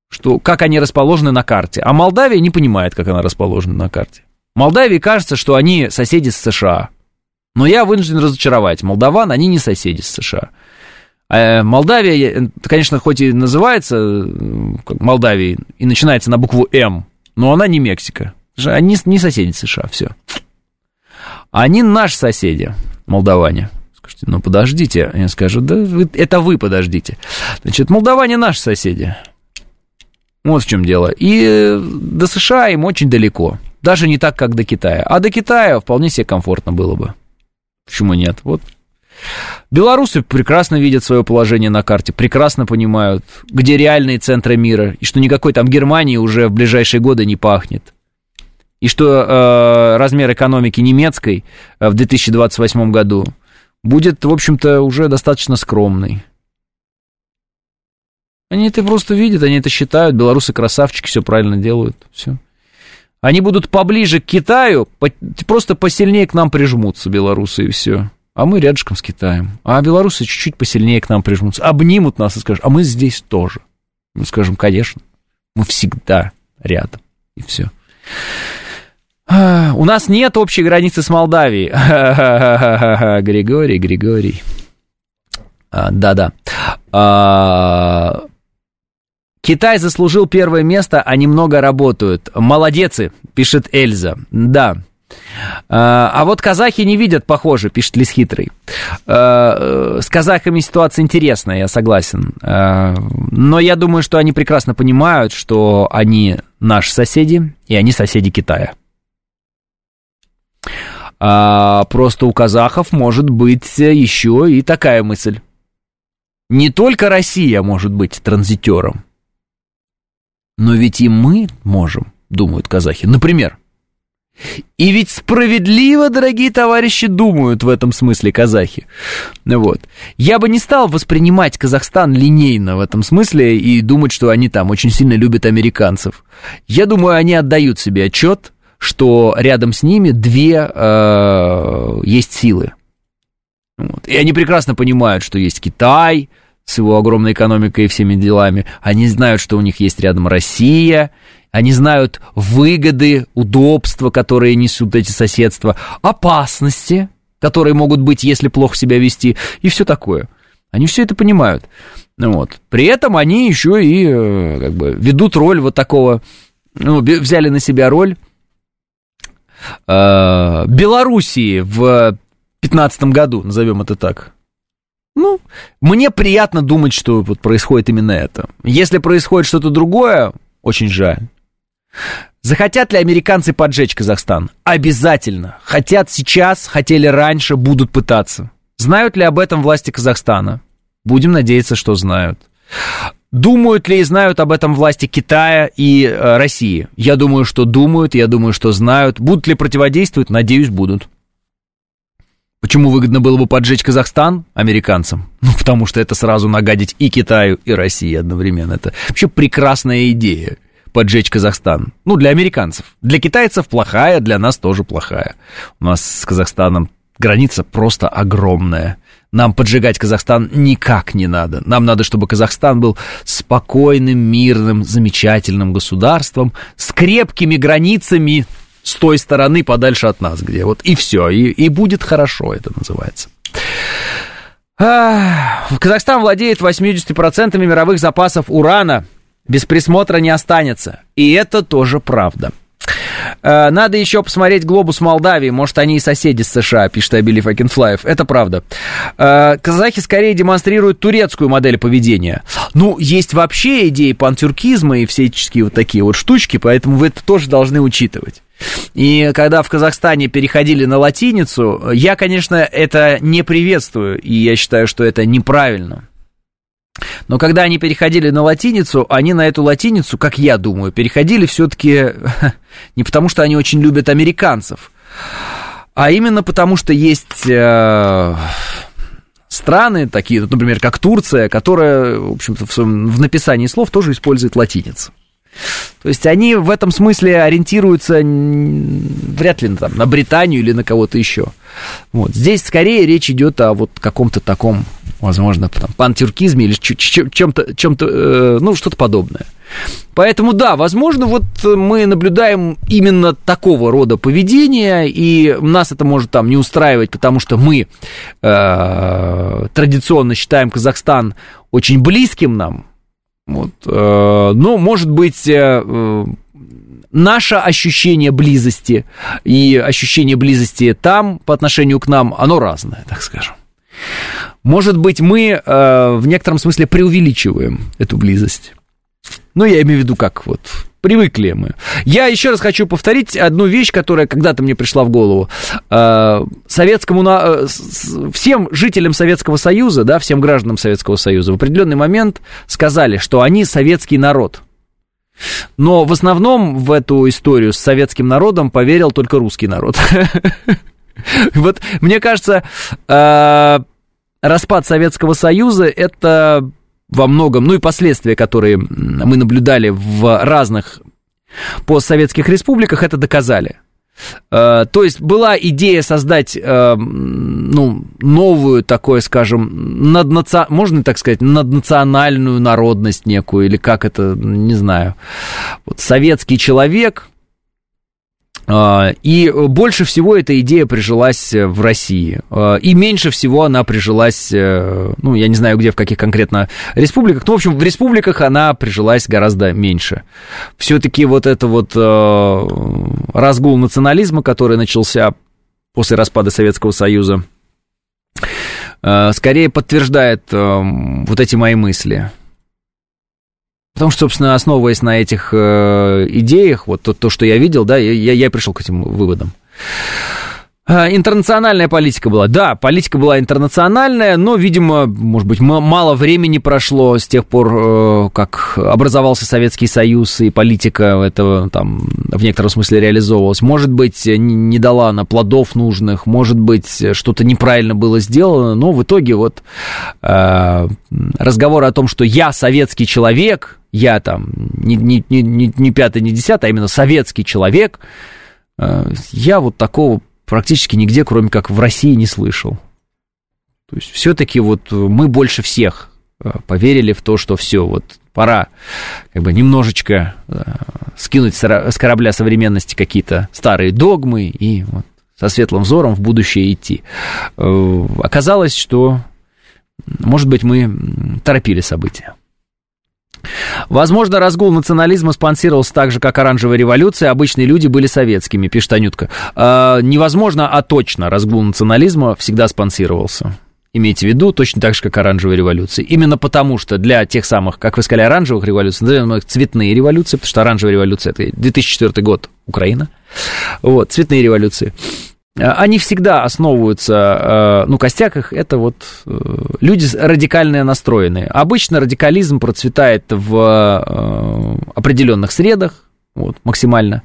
что, как они расположены на карте. А Молдавия не понимает, как она расположена на карте. Молдавии кажется, что они соседи с США. Но я вынужден разочаровать. Молдаван, они не соседи с США. А Молдавия, конечно, хоть и называется Молдавией, и начинается на букву «М», но она не Мексика. Они не соседи США, все. Они наши соседи, молдаване. Скажите, ну подождите. Я скажу, да это вы подождите. Значит, молдаване наши соседи. Вот в чем дело. И до США им очень далеко. Даже не так, как до Китая. А до Китая вполне себе комфортно было бы. Почему нет? Вот Белорусы прекрасно видят свое положение на карте, прекрасно понимают, где реальные центры мира, и что никакой там Германии уже в ближайшие годы не пахнет. И что э, размер экономики немецкой э, в 2028 году будет, в общем-то, уже достаточно скромный. Они это просто видят, они это считают, белорусы красавчики, все правильно делают, все. Они будут поближе к Китаю, по, просто посильнее к нам прижмутся белорусы и все а мы рядышком с Китаем. А белорусы чуть-чуть посильнее к нам прижмутся, обнимут нас и скажут, а мы здесь тоже. Мы скажем, конечно, мы всегда рядом, и все. У нас нет общей границы с Молдавией. Григорий, Григорий. А, да-да. А, Китай заслужил первое место, они много работают. Молодецы, пишет Эльза. Да, а, а вот казахи не видят, похоже, пишет Лис Хитрый. А, с казахами ситуация интересная, я согласен. А, но я думаю, что они прекрасно понимают, что они наши соседи, и они соседи Китая. Просто у казахов может быть еще и такая мысль. Не только Россия может быть транзитером, но ведь и мы можем, думают казахи. Например, и ведь справедливо, дорогие товарищи, думают в этом смысле казахи. Вот. Я бы не стал воспринимать Казахстан линейно в этом смысле и думать, что они там очень сильно любят американцев. Я думаю, они отдают себе отчет, что рядом с ними две э, есть силы. Вот. И они прекрасно понимают, что есть Китай с его огромной экономикой и всеми делами. Они знают, что у них есть рядом Россия, они знают выгоды, удобства, которые несут эти соседства, опасности, которые могут быть, если плохо себя вести, и все такое. Они все это понимают. Вот. При этом они еще и э, как бы, ведут роль вот такого, ну, взяли на себя роль э, Белоруссии в 2015 году, назовем это так. Ну, мне приятно думать, что вот происходит именно это. Если происходит что-то другое, очень жаль. Захотят ли американцы поджечь Казахстан? Обязательно. Хотят сейчас, хотели раньше, будут пытаться. Знают ли об этом власти Казахстана? Будем надеяться, что знают. Думают ли и знают об этом власти Китая и э, России? Я думаю, что думают, я думаю, что знают. Будут ли противодействовать? Надеюсь, будут. Почему выгодно было бы поджечь Казахстан американцам? Ну, потому что это сразу нагадить и Китаю, и России одновременно. Это вообще прекрасная идея поджечь Казахстан. Ну, для американцев. Для китайцев плохая, для нас тоже плохая. У нас с Казахстаном граница просто огромная. Нам поджигать Казахстан никак не надо. Нам надо, чтобы Казахстан был спокойным, мирным, замечательным государством с крепкими границами с той стороны подальше от нас, где вот и все, и, и будет хорошо, это называется. Казахстан владеет 80% мировых запасов урана, без присмотра не останется. И это тоже правда. Э, надо еще посмотреть глобус Молдавии. Может, они и соседи с США, пишет Абилив Акинфлаев. Это правда. Э, казахи скорее демонстрируют турецкую модель поведения. Ну, есть вообще идеи пантюркизма и всяческие вот такие вот штучки, поэтому вы это тоже должны учитывать. И когда в Казахстане переходили на латиницу, я, конечно, это не приветствую, и я считаю, что это неправильно. Но когда они переходили на латиницу, они на эту латиницу, как я думаю, переходили все-таки не потому, что они очень любят американцев, а именно потому, что есть э, страны, такие, например, как Турция, которая, в общем-то, в, в написании слов тоже использует латиницу. То есть они в этом смысле ориентируются вряд ли там, на Британию или на кого-то еще. Вот. Здесь скорее речь идет о вот каком-то таком, возможно, там, пантюркизме или чем-то, чем-то э, ну, что-то подобное. Поэтому, да, возможно, вот мы наблюдаем именно такого рода поведение, и нас это может там не устраивать, потому что мы э, традиционно считаем Казахстан очень близким нам, вот. Э, но, может быть, э, э, наше ощущение близости и ощущение близости там по отношению к нам, оно разное, так скажем. Может быть, мы в некотором смысле преувеличиваем эту близость. Ну, я имею в виду, как вот Привыкли мы. Я еще раз хочу повторить одну вещь, которая когда-то мне пришла в голову. Э, советскому, э, всем жителям Советского Союза, да, всем гражданам Советского Союза в определенный момент сказали, что они советский народ. Но в основном в эту историю с советским народом поверил только русский народ. Вот мне кажется, э, распад Советского Союза это во многом, ну и последствия, которые мы наблюдали в разных постсоветских республиках, это доказали. Э, то есть была идея создать э, ну, новую, такое, скажем, наднаци... можно так сказать, наднациональную народность некую, или как это, не знаю. Вот советский человек, и больше всего эта идея прижилась э, в России. А, и меньше всего она прижилась, э, ну, я не знаю, где, в каких конкретно республиках. Ну, в общем, в республиках она прижилась гораздо меньше. Все-таки вот это вот э, разгул национализма, который начался после распада Советского Союза, скорее подтверждает вот эти мои мысли. Потому что, собственно, основываясь на этих э, идеях, вот то, то, что я видел, да, я, я пришел к этим выводам. А, интернациональная политика была. Да, политика была интернациональная, но, видимо, может быть, мало времени прошло с тех пор, э, как образовался Советский Союз, и политика этого там в некотором смысле реализовывалась. Может быть, не дала она плодов нужных, может быть, что-то неправильно было сделано, но в итоге вот э, разговор о том, что я советский человек, я там не, не, не, не пятый, не десятый, а именно советский человек, э, я вот такого практически нигде, кроме как в России, не слышал. То есть все-таки вот мы больше всех э, поверили в то, что все, вот пора как бы немножечко э, скинуть с корабля современности какие-то старые догмы и вот со светлым взором в будущее идти. Э, оказалось, что, может быть, мы торопили события. Возможно, разгул национализма спонсировался так же, как оранжевая революция. Обычные люди были советскими, пишет Анютка. Э, невозможно, а точно разгул национализма всегда спонсировался. Имейте в виду, точно так же, как оранжевая революция. Именно потому, что для тех самых, как вы сказали, оранжевых революций, назовем цветные революции, потому что оранжевая революция – это 2004 год, Украина. Вот, цветные революции. Э, они всегда основываются, э, ну, костяк их, это вот э, люди радикально настроенные. Обычно радикализм процветает в определенных средах, вот, максимально,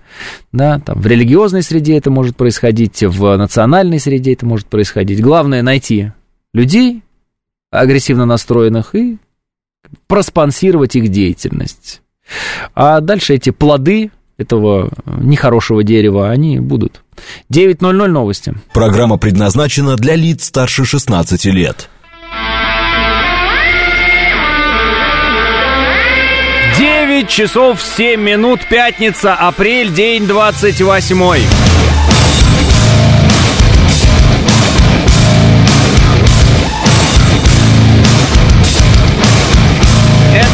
да, там, в религиозной среде это может происходить, в национальной среде это может происходить. Главное найти людей, агрессивно настроенных, и проспонсировать их деятельность. А дальше эти плоды этого нехорошего дерева, они будут. 9.00 новости. Программа предназначена для лиц старше 16 лет. 9 часов 7 минут, пятница, апрель, день 28.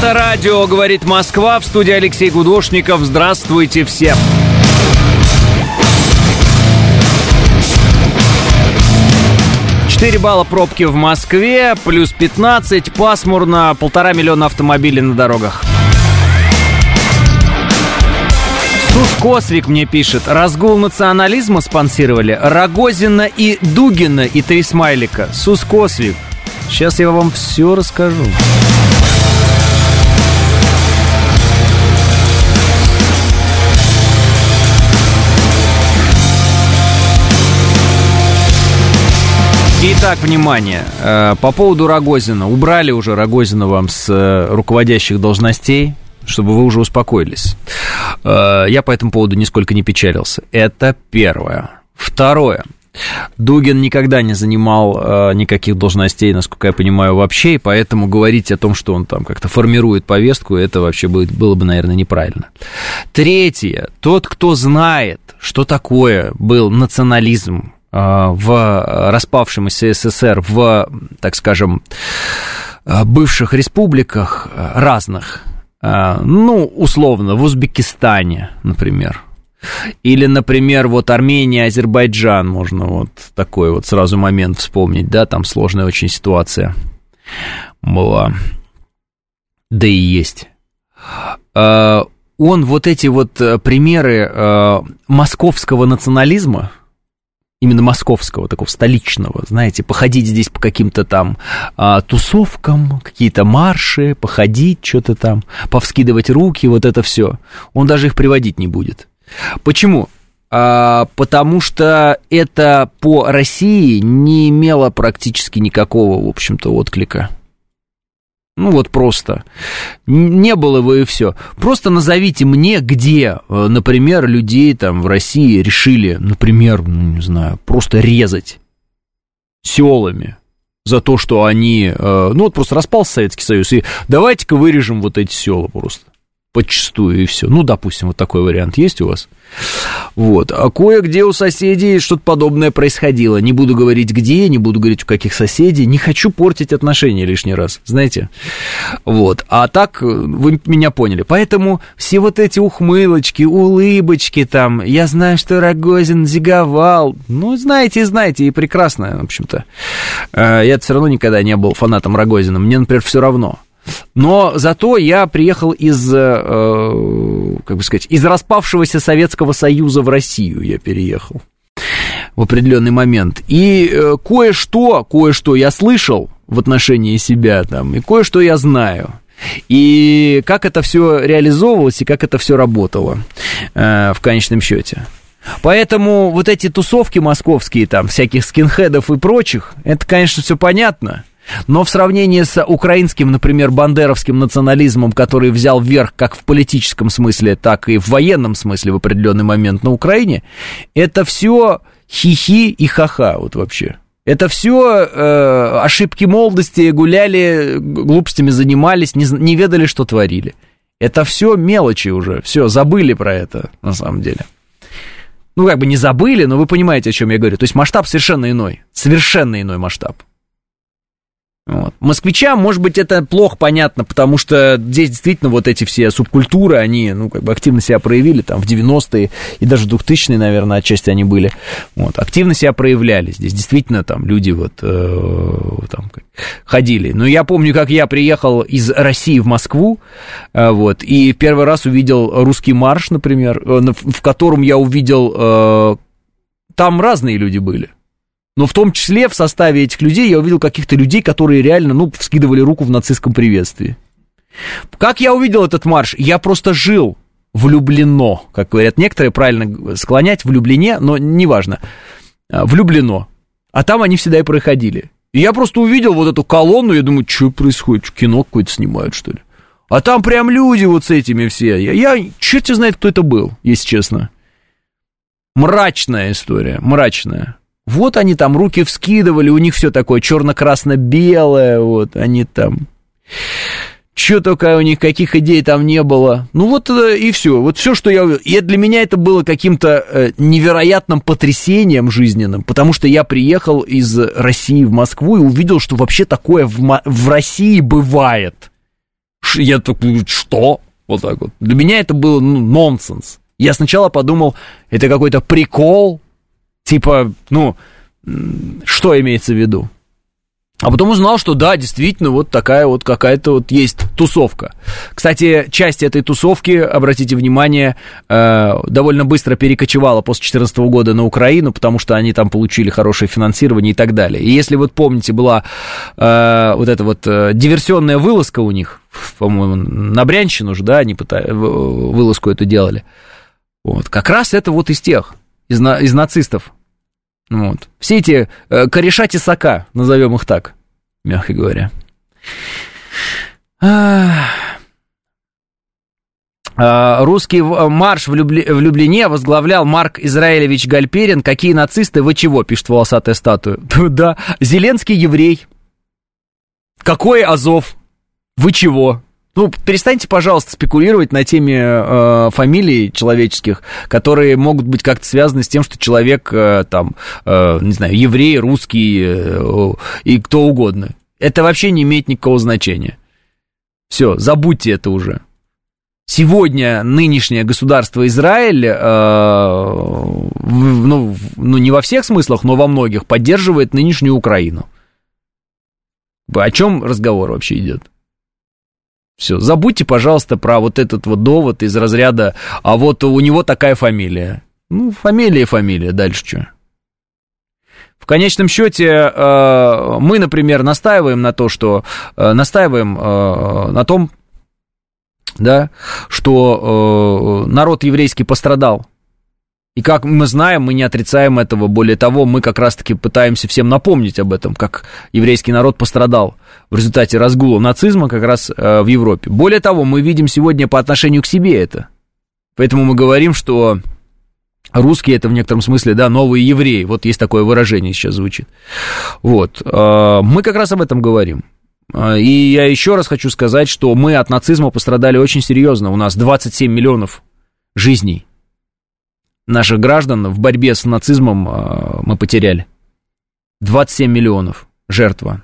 Это радио «Говорит Москва» в студии Алексей Гудошников. Здравствуйте всем! Четыре балла пробки в Москве, плюс 15, пасмурно, полтора миллиона автомобилей на дорогах. Сус Косвик мне пишет. Разгул национализма спонсировали Рогозина и Дугина и три смайлика. Сус Косвик. Сейчас я вам все расскажу. Итак, внимание, э, по поводу Рогозина. Убрали уже Рогозина вам с э, руководящих должностей, чтобы вы уже успокоились. Э, я по этому поводу нисколько не печалился. Это первое. Второе. Дугин никогда не занимал э, никаких должностей, насколько я понимаю, вообще, и поэтому говорить о том, что он там как-то формирует повестку, это вообще будет, было бы, наверное, неправильно. Третье. Тот, кто знает, что такое был национализм в распавшемся СССР, в, так скажем, э, бывших республиках э, разных, ну, условно, в Узбекистане, например, или, например, вот Армения, Азербайджан, можно вот такой вот сразу момент вспомнить, да, там сложная очень ситуация была, да и есть. Он вот эти вот примеры московского национализма, именно московского, такого столичного, знаете, походить здесь по каким-то там а, тусовкам, какие-то марши, походить, что-то там, повскидывать руки, вот это все. Он даже их приводить не будет. Почему? А, потому что это по России не имело практически никакого, в общем-то, отклика. Ну вот просто. Не было вы и все. Просто назовите мне, где, э, например, людей там в России решили, например, ну, не знаю, просто резать селами за то, что они, э, ну вот просто распался Советский Союз, и давайте-ка вырежем вот эти села просто подчастую и все. Ну, допустим, вот такой вариант есть у вас. Вот. А кое-где у соседей что-то подобное происходило. Не буду говорить где, не буду говорить у каких соседей. Не хочу портить отношения лишний раз, знаете. Вот. А так вы меня поняли. Поэтому все вот эти ухмылочки, улыбочки там, я знаю, что Рогозин зиговал. Ну, знаете, знаете, и прекрасно, в общем-то. Э, я все равно никогда не был фанатом Рогозина. Мне, например, все равно. Но зато я приехал из, э, как бы сказать, из распавшегося Советского Союза в Россию я переехал в определенный момент. И э, кое-что, кое-что я слышал в отношении себя там, и кое-что я знаю. И как это все реализовывалось, и как это все работало э, в конечном счете. Поэтому вот эти тусовки московские, там, всяких скинхедов и прочих, это, конечно, все понятно. Но в сравнении с украинским, например, бандеровским национализмом, который взял вверх как в политическом смысле, так и в военном смысле в определенный момент на Украине, это все хихи и ха-ха вот вообще. Это все э, ошибки молодости, гуляли, глупостями занимались, не, не ведали, что творили. Это все мелочи уже, все, забыли про это на самом деле. Ну, как бы не забыли, но вы понимаете, о чем я говорю. То есть масштаб совершенно иной, совершенно иной масштаб. Вот. Москвичам, может быть, это плохо понятно, потому что здесь действительно вот эти все субкультуры, они, ну, как бы активно себя проявили, там, в 90-е и даже 2000-е, наверное, отчасти они были, вот, активно себя проявляли, здесь действительно там люди вот, э, там, ходили. Но я помню, как я приехал из России в Москву, э, вот, и первый раз увидел русский марш, например, э, в котором я увидел, там разные люди были, но в том числе в составе этих людей я увидел каких-то людей, которые реально, ну, вскидывали руку в нацистском приветствии. Как я увидел этот марш? Я просто жил влюблено, как говорят некоторые, правильно склонять, влюблене, но неважно, а, влюблено. А там они всегда и проходили. И я просто увидел вот эту колонну, я думаю, что происходит, кино какое-то снимают, что ли? А там прям люди вот с этими все. Я, я черт знает, кто это был, если честно. Мрачная история, мрачная. Вот они там руки вскидывали, у них все такое черно-красно-белое, вот они там... Что только у них, каких идей там не было. Ну вот э, и все. Вот все, что я. И для меня это было каким-то э, невероятным потрясением жизненным, потому что я приехал из России в Москву и увидел, что вообще такое в, в России бывает. Я такой, что? Вот так вот. Для меня это было ну, нонсенс. Я сначала подумал, это какой-то прикол, Типа, ну, что имеется в виду. А потом узнал, что да, действительно, вот такая вот какая-то вот есть тусовка. Кстати, часть этой тусовки, обратите внимание, э, довольно быстро перекочевала после 2014 года на Украину, потому что они там получили хорошее финансирование и так далее. И если вот помните, была э, вот эта вот э, диверсионная вылазка у них, по-моему, на Брянщину же, да, они пытались, вылазку эту делали. Вот, как раз это вот из тех, из, из нацистов. Вот. Все эти э, кореша тесака, назовем их так, мягко говоря. А, русский марш в, в Люблине возглавлял Марк Израилевич Гальперин. Какие нацисты, вы чего, пишет волосатая статуя. Да, Зеленский еврей. Какой Азов? Вы чего? Ну, перестаньте, пожалуйста, спекулировать на теме э, фамилий человеческих, которые могут быть как-то связаны с тем, что человек, э, там, э, не знаю, еврей, русский э, и кто угодно. Это вообще не имеет никакого значения. Все, забудьте это уже. Сегодня нынешнее государство Израиль, э, в, ну, ну, не во всех смыслах, но во многих, поддерживает нынешнюю Украину. О чем разговор вообще идет? Все, забудьте, пожалуйста, про вот этот вот довод из разряда, а вот у него такая фамилия. Ну, фамилия и фамилия, дальше что? В конечном счете, э, мы, например, настаиваем на то, что э, настаиваем э, на том, да, что народ еврейский пострадал и как мы знаем, мы не отрицаем этого. Более того, мы как раз-таки пытаемся всем напомнить об этом, как еврейский народ пострадал в результате разгула нацизма как раз э, в Европе. Более того, мы видим сегодня по отношению к себе это. Поэтому мы говорим, что русские это в некотором смысле, да, новые евреи. Вот есть такое выражение сейчас звучит. Вот. Э, мы как раз об этом говорим. Э, и я еще раз хочу сказать, что мы от нацизма пострадали очень серьезно. У нас 27 миллионов жизней наших граждан в борьбе с нацизмом э, мы потеряли. 27 миллионов жертва.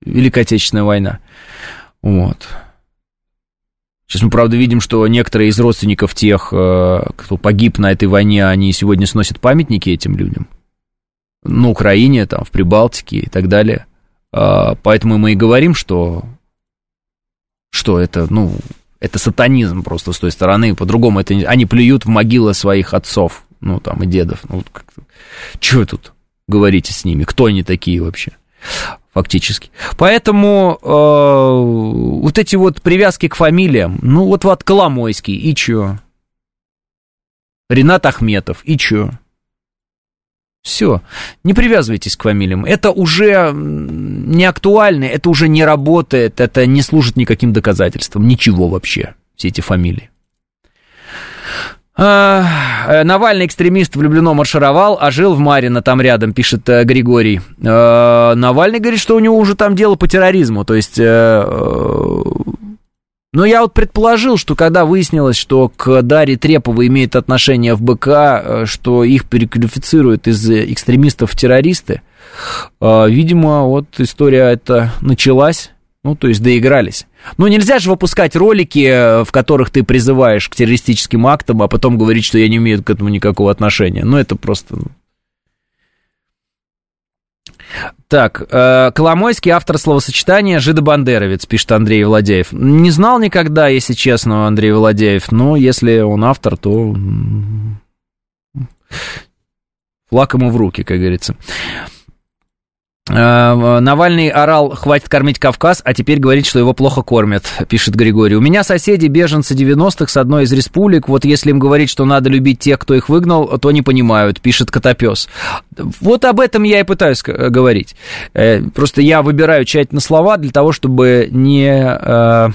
Великая Отечественная война. Вот. Сейчас мы, правда, видим, что некоторые из родственников тех, э, кто погиб на этой войне, они сегодня сносят памятники этим людям. На Украине, там, в Прибалтике и так далее. А, поэтому мы и говорим, что, что это, ну, это сатанизм просто с той стороны, по-другому это они плюют в могилы своих отцов, ну там и дедов, ну как вы тут говорите с ними, кто они такие вообще? фактически. Поэтому э, вот эти вот привязки к фамилиям, ну вот вот Коломойский, и чё? Ренат Ахметов, и чё? Все, не привязывайтесь к фамилиям. Это уже не актуально, это уже не работает, это не служит никаким доказательством, ничего вообще, все эти фамилии. А, э, Навальный экстремист влюблено маршировал, а жил в Марино там рядом, пишет э, Григорий. А, Навальный говорит, что у него уже там дело по терроризму, то есть э, но я вот предположил, что когда выяснилось, что к Дарье Треповой имеет отношение ФБК, э, что их переквалифицируют из экстремистов в террористы, э, видимо, вот история эта началась, ну, то есть доигрались. Ну, нельзя же выпускать ролики, э, в которых ты призываешь к террористическим актам, а потом говорить, что я не имею к этому никакого отношения. Ну, это просто ну, Так, э, Коломойский, автор словосочетания «жидобандеровец», пишет Андрей Владеев. Не знал никогда, если честно, Андрей Владеев, но если он автор, то флаг ему в руки, как говорится. Э, Навальный орал «хватит кормить Кавказ», а теперь говорит, что его плохо кормят, пишет Григорий. У меня соседи беженцы 90-х с одной из республик. Вот если им говорить, что надо любить тех, кто их выгнал, то не понимают, пишет Котопес. Вот об этом я и пытаюсь говорить. Э, просто я выбираю тщательно слова для того, чтобы не э,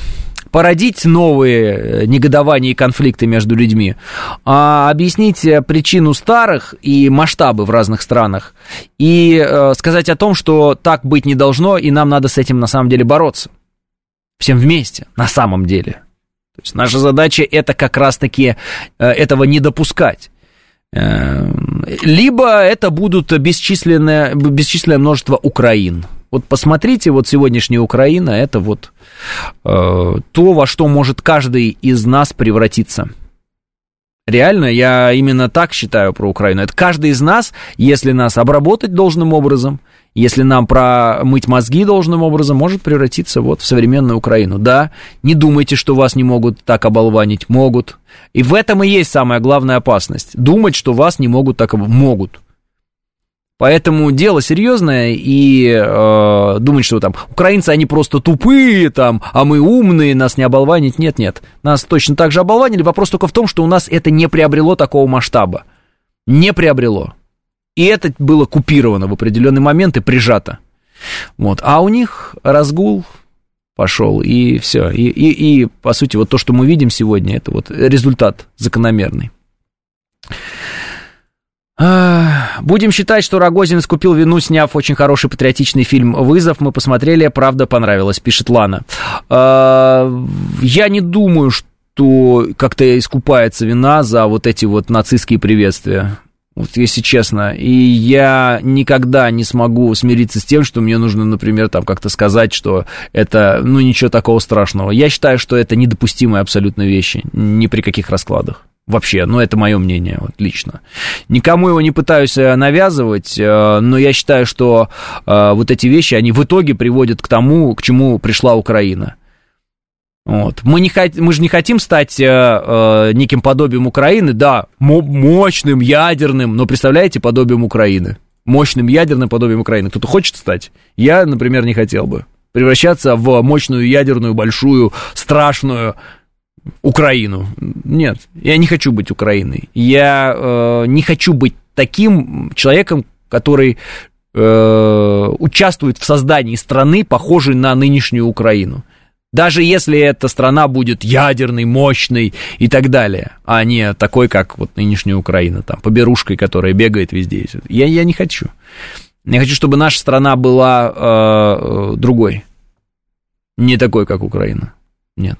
породить новые э, негодования и конфликты между людьми, а объяснить э, причину старых и масштабы в разных странах, и э, сказать о том, что так быть не должно, и нам надо с этим на самом деле бороться. Всем вместе, на самом деле. То есть наша задача это как раз-таки этого не допускать. Э, либо это будут бесчисленное, бесчисленное множество Украин. Вот посмотрите, вот сегодняшняя Украина, это вот э, то, во что может каждый из нас превратиться. Реально, я именно так считаю про Украину. Это каждый из нас, если нас обработать должным образом, если нам промыть мозги должным образом, может превратиться вот в современную Украину. Да, не думайте, что вас не могут так оболванить. Могут. И в этом и есть самая главная опасность. Думать, что вас не могут так оболванить. Могут. Поэтому дело серьезное, и э, думать, что там украинцы, они просто тупые, там, а мы умные, нас не оболванить, нет-нет. Нас точно так же оболванили, вопрос только в том, что у нас это не приобрело такого масштаба. Не приобрело. И это было купировано в определенный момент и прижато. Вот. А у них разгул пошел, и все. И, и, и, по сути, вот то, что мы видим сегодня, это вот результат закономерный. Будем считать, что Рогозин искупил вину, сняв очень хороший патриотичный фильм «Вызов». Мы посмотрели, правда понравилось, пишет Лана. А, я не думаю, что как-то искупается вина за вот эти вот нацистские приветствия. Вот если честно. И я никогда не смогу смириться с тем, что мне нужно, например, там как-то сказать, что это, ну, ничего такого страшного. Я считаю, что это недопустимые абсолютно вещи. Ни при каких раскладах. Вообще, ну это мое мнение, вот лично. Никому его не пытаюсь э, навязывать, э, но я считаю, что э, вот эти вещи, они в итоге приводят к тому, к чему пришла Украина. Вот. Мы, не хот... мы же не хотим стать э, э, неким подобием Украины, да, мощным, ядерным, но представляете, подобием Украины. Мощным ядерным подобием Украины. Кто-то хочет стать? Я, например, не хотел бы. Превращаться в мощную ядерную, большую, страшную Украину. Нет, я не хочу быть Украиной. Я э, не хочу быть таким человеком, который э, участвует в создании страны, похожей на нынешнюю Украину. Даже если эта страна будет ядерной, мощной и так далее, а не такой, как вот нынешняя Украина, там, поберушкой, которая бегает везде. Я, я не хочу. Я хочу, чтобы наша страна была э, другой. Не такой, как Украина. Нет.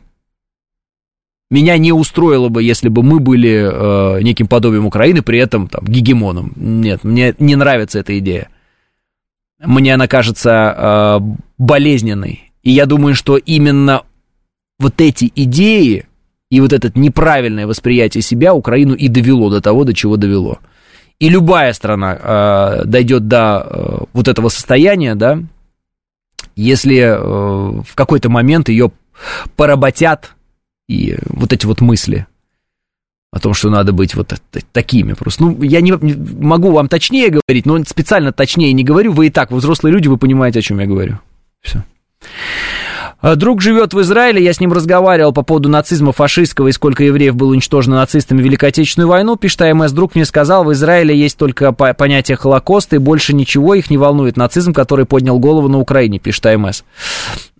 Меня не устроило бы, если бы мы были э, неким подобием Украины, при этом там, гегемоном. Нет, мне не нравится эта идея. Мне она кажется э, болезненной. И я думаю, что именно вот эти идеи и вот это неправильное восприятие себя Украину и довело до того, до чего довело. И любая страна э, дойдет до э, вот этого состояния, да, если э, в какой-то момент ее поработят и вот эти вот мысли о том, что надо быть вот такими просто. Ну, я не, могу вам точнее говорить, но специально точнее не говорю. Вы и так, вы взрослые люди, вы понимаете, о чем я говорю. Все. А, друг живет в Израиле, я с ним разговаривал по поводу нацизма фашистского и сколько евреев было уничтожено нацистами в Великой Отечественную войну. Пишет АМС, друг мне сказал, в Израиле есть только понятие Холокоста и больше ничего их не волнует нацизм, который поднял голову на Украине, пишет АМС.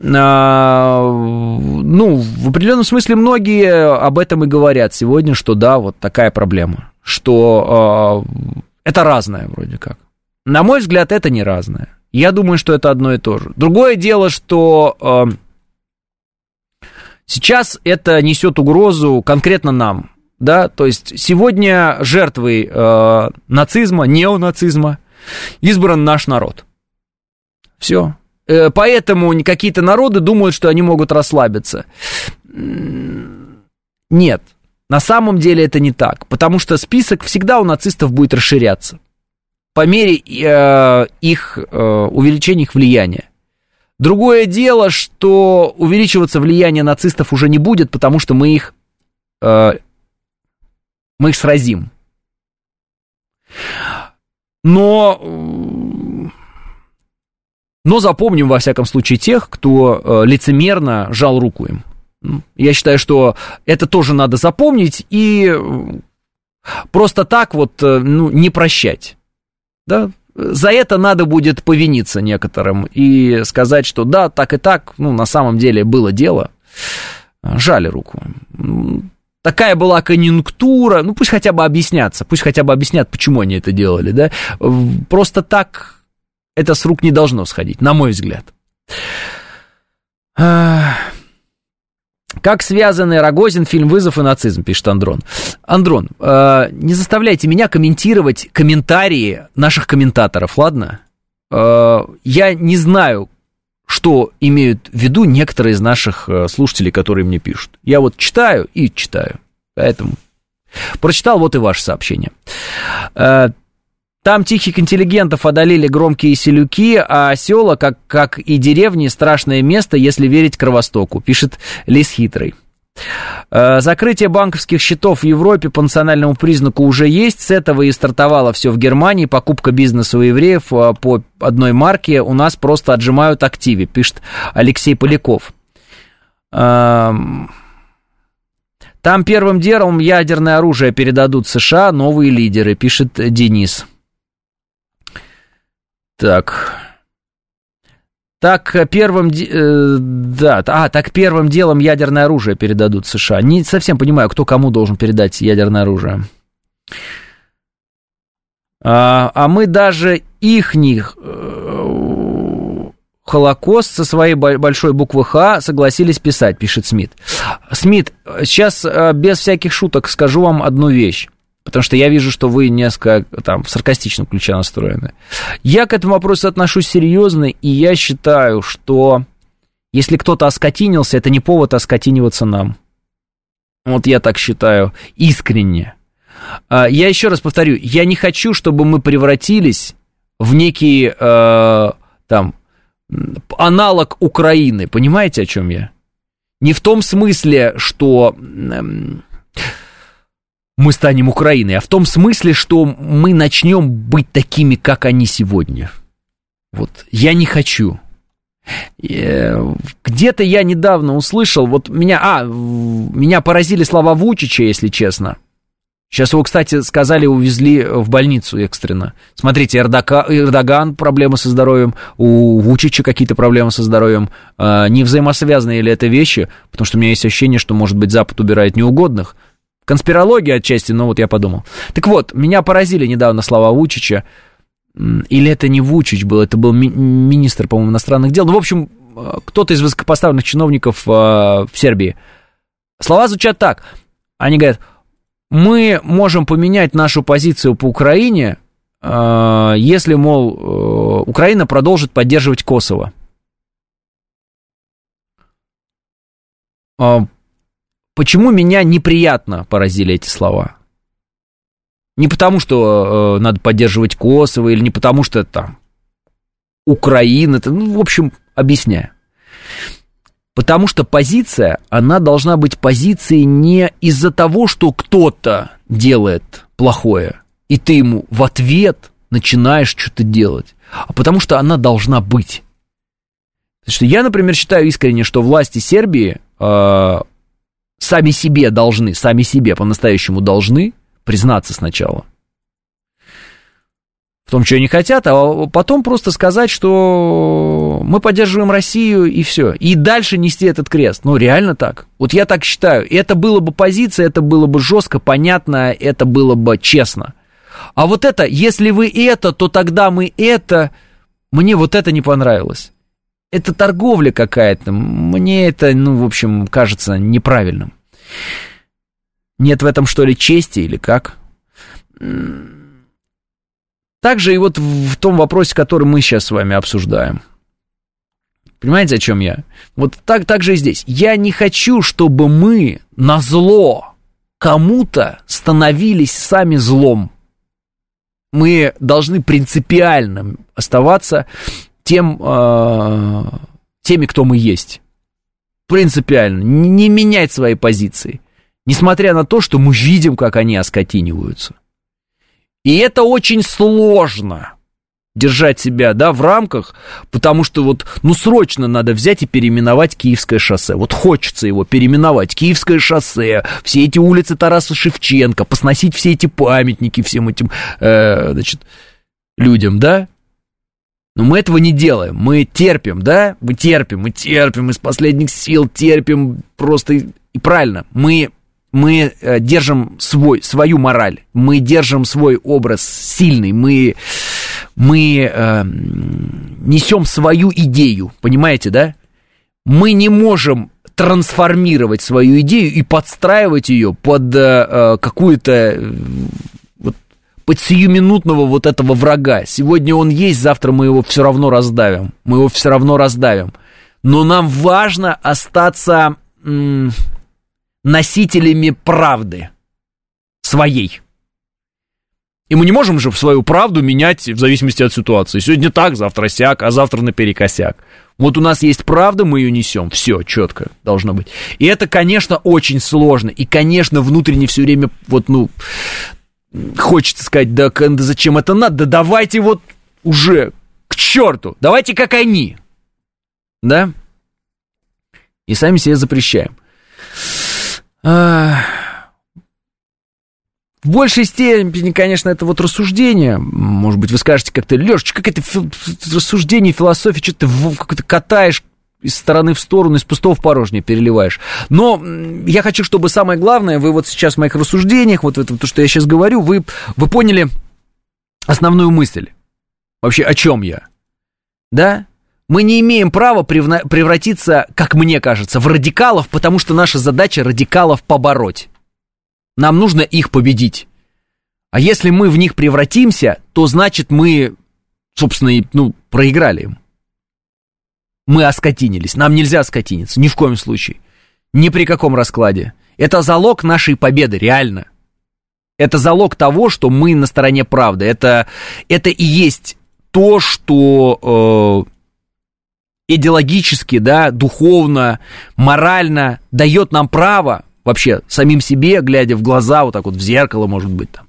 А, ну, в определенном смысле многие об этом и говорят сегодня, что да, вот такая проблема, что а, это разное вроде как. На мой взгляд, это не разное. Я думаю, что это одно и то же. Другое дело, что э, сейчас это несет угрозу конкретно нам. Да, то есть сегодня жертвой э, нацизма, неонацизма избран наш народ. Все. Э, поэтому какие-то народы думают, что они могут расслабиться. Нет, на самом деле это не так, потому что список всегда у нацистов будет расширяться по мере э, их э, увеличения их влияния. Другое дело, что увеличиваться влияние нацистов уже не будет, потому что мы их, э, мы их сразим. Но, но запомним, во всяком случае, тех, кто э, лицемерно жал руку им. Я считаю, что это тоже надо запомнить и просто так вот э, ну, не прощать. Да, за это надо будет повиниться некоторым и сказать, что да, так и так, ну, на самом деле было дело. Жали руку. Такая была конъюнктура, ну пусть хотя бы объяснятся, пусть хотя бы объяснят, почему они это делали, да. Просто так это с рук не должно сходить, на мой взгляд. Как связаны Рогозин, фильм «Вызов» и нацизм, пишет Андрон. Андрон, э, не заставляйте меня комментировать комментарии наших комментаторов, ладно? Э, я не знаю, что имеют в виду некоторые из наших э, слушателей, которые мне пишут. Я вот читаю и читаю, поэтому Прочитал вот и ваше сообщение. Там тихих интеллигентов одолели громкие селюки, а села, как, как и деревни, страшное место, если верить Кровостоку, пишет Лис Хитрый. Э, закрытие банковских счетов в Европе по национальному признаку уже есть. С этого и стартовало все в Германии. Покупка бизнеса у евреев э, по одной марке у нас просто отжимают активе, пишет Алексей Поляков. Эм, там первым делом ядерное оружие передадут США новые лидеры, пишет Денис. Так. Так первым, э, да, а, так первым делом ядерное оружие передадут США. Не совсем понимаю, кто кому должен передать ядерное оружие. А, а мы даже ихних э, Холокост со своей большой буквы Х согласились писать, пишет Смит. Смит, сейчас э, без всяких шуток скажу вам одну вещь. Потому что я вижу, что вы несколько там в саркастичном ключе настроены. Я к этому вопросу отношусь серьезно, и я считаю, что если кто-то оскотинился, это не повод оскотиниваться нам. Вот я так считаю, искренне. А, я еще раз повторю, я не хочу, чтобы мы превратились в некий э, там аналог Украины. Понимаете, о чем я? Не в том смысле, что э, мы станем Украиной, а в том смысле, что мы начнем быть такими, как они сегодня. Вот, я не хочу. Э, где-то я недавно услышал, вот меня, а, меня поразили слова Вучича, если честно. Сейчас его, кстати, сказали, увезли в больницу экстренно. Смотрите, Эрдока, Эрдоган проблемы со здоровьем, у Вучича какие-то проблемы со здоровьем. А, не взаимосвязаны ли это вещи? Потому что у меня есть ощущение, что, может быть, Запад убирает неугодных. Конспирология отчасти, но вот я подумал. Так вот, меня поразили недавно слова Вучича. Или это не Вучич был, это был ми- министр, по-моему, иностранных дел. Ну, в общем, э, кто-то из высокопоставленных чиновников э, в Сербии. Слова звучат так. Они говорят, мы можем поменять нашу позицию по Украине, э, если, мол, э, Украина продолжит поддерживать Косово. Почему меня неприятно поразили эти слова? Не потому, что э, надо поддерживать Косово, или не потому, что это Украина, это, ну, в общем, объясняю. Потому что позиция, она должна быть позицией не из-за того, что кто-то делает плохое, и ты ему в ответ начинаешь что-то делать, а потому что она должна быть. Потому что я, например, считаю искренне, что власти Сербии э, сами себе должны, сами себе по-настоящему должны признаться сначала в том, что они хотят, а потом просто сказать, что мы поддерживаем Россию и все. И дальше нести этот крест. Ну, реально так. Вот я так считаю. Это было бы позиция, это было бы жестко, понятно, это было бы честно. А вот это, если вы это, то тогда мы это, мне вот это не понравилось это торговля какая-то. Мне это, ну, в общем, кажется неправильным. Нет в этом, что ли, чести или как? Также и вот в том вопросе, который мы сейчас с вами обсуждаем. Понимаете, о чем я? Вот так, так же и здесь. Я не хочу, чтобы мы на зло кому-то становились сами злом. Мы должны принципиально оставаться тем, э, теми, кто мы есть. Принципиально. Не менять свои позиции. Несмотря на то, что мы видим, как они оскотиниваются. И это очень сложно держать себя, да, в рамках, потому что вот, ну, срочно надо взять и переименовать Киевское шоссе. Вот хочется его переименовать. Киевское шоссе, все эти улицы Тараса Шевченко, посносить все эти памятники всем этим, э, значит, людям, да? Но мы этого не делаем. Мы терпим, да? Мы терпим, мы терпим из последних сил, терпим просто и правильно. Мы, мы э, держим свой, свою мораль, мы держим свой образ сильный, мы, мы э, несем свою идею, понимаете, да? Мы не можем трансформировать свою идею и подстраивать ее под э, э какую-то под сиюминутного вот этого врага. Сегодня он есть, завтра мы его все равно раздавим. Мы его все равно раздавим. Но нам важно остаться м- носителями правды. своей. И мы не можем же свою правду менять в зависимости от ситуации. Сегодня так, завтра сяк, а завтра наперекосяк. Вот у нас есть правда, мы ее несем. Все, четко должно быть. И это, конечно, очень сложно. И, конечно, внутренне все время вот, ну, хочется сказать, да, да зачем это надо? Да давайте вот уже к черту. Давайте как они. Да? И сами себе запрещаем. В большей степени, конечно, это вот рассуждение. Может быть, вы скажете как-то, Лешечка, как это фи- рассуждение, философия, что ты как-то катаешь из стороны в сторону, из пустого в порожнее переливаешь. Но я хочу, чтобы самое главное, вы вот сейчас в моих рассуждениях, вот это то, что я сейчас говорю, вы, вы поняли основную мысль. Вообще, о чем я? Да? Мы не имеем права превратиться, как мне кажется, в радикалов, потому что наша задача радикалов побороть. Нам нужно их победить. А если мы в них превратимся, то значит мы, собственно, ну, проиграли им. Мы оскотинились. Нам нельзя оскотиниться, ни в коем случае. Ни при каком раскладе. Это залог нашей победы, реально. Это залог того, что мы на стороне правды. Это, это и есть то, что э, идеологически, да, духовно, морально дает нам право вообще самим себе, глядя в глаза, вот так вот в зеркало, может быть, там,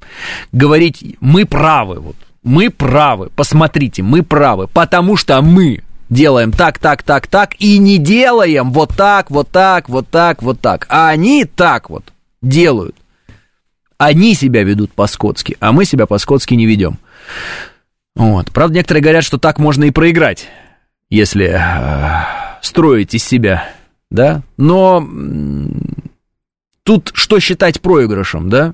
говорить, мы правы, вот, мы правы, посмотрите, мы правы, потому что мы делаем так, так, так, так, и не делаем вот так, вот так, вот так, вот так, а они так вот делают. Они себя ведут по-скотски, а мы себя по-скотски не ведем. Вот. Правда, некоторые говорят, что так можно и проиграть, если э, строить из себя, да, но Тут что считать проигрышем, да?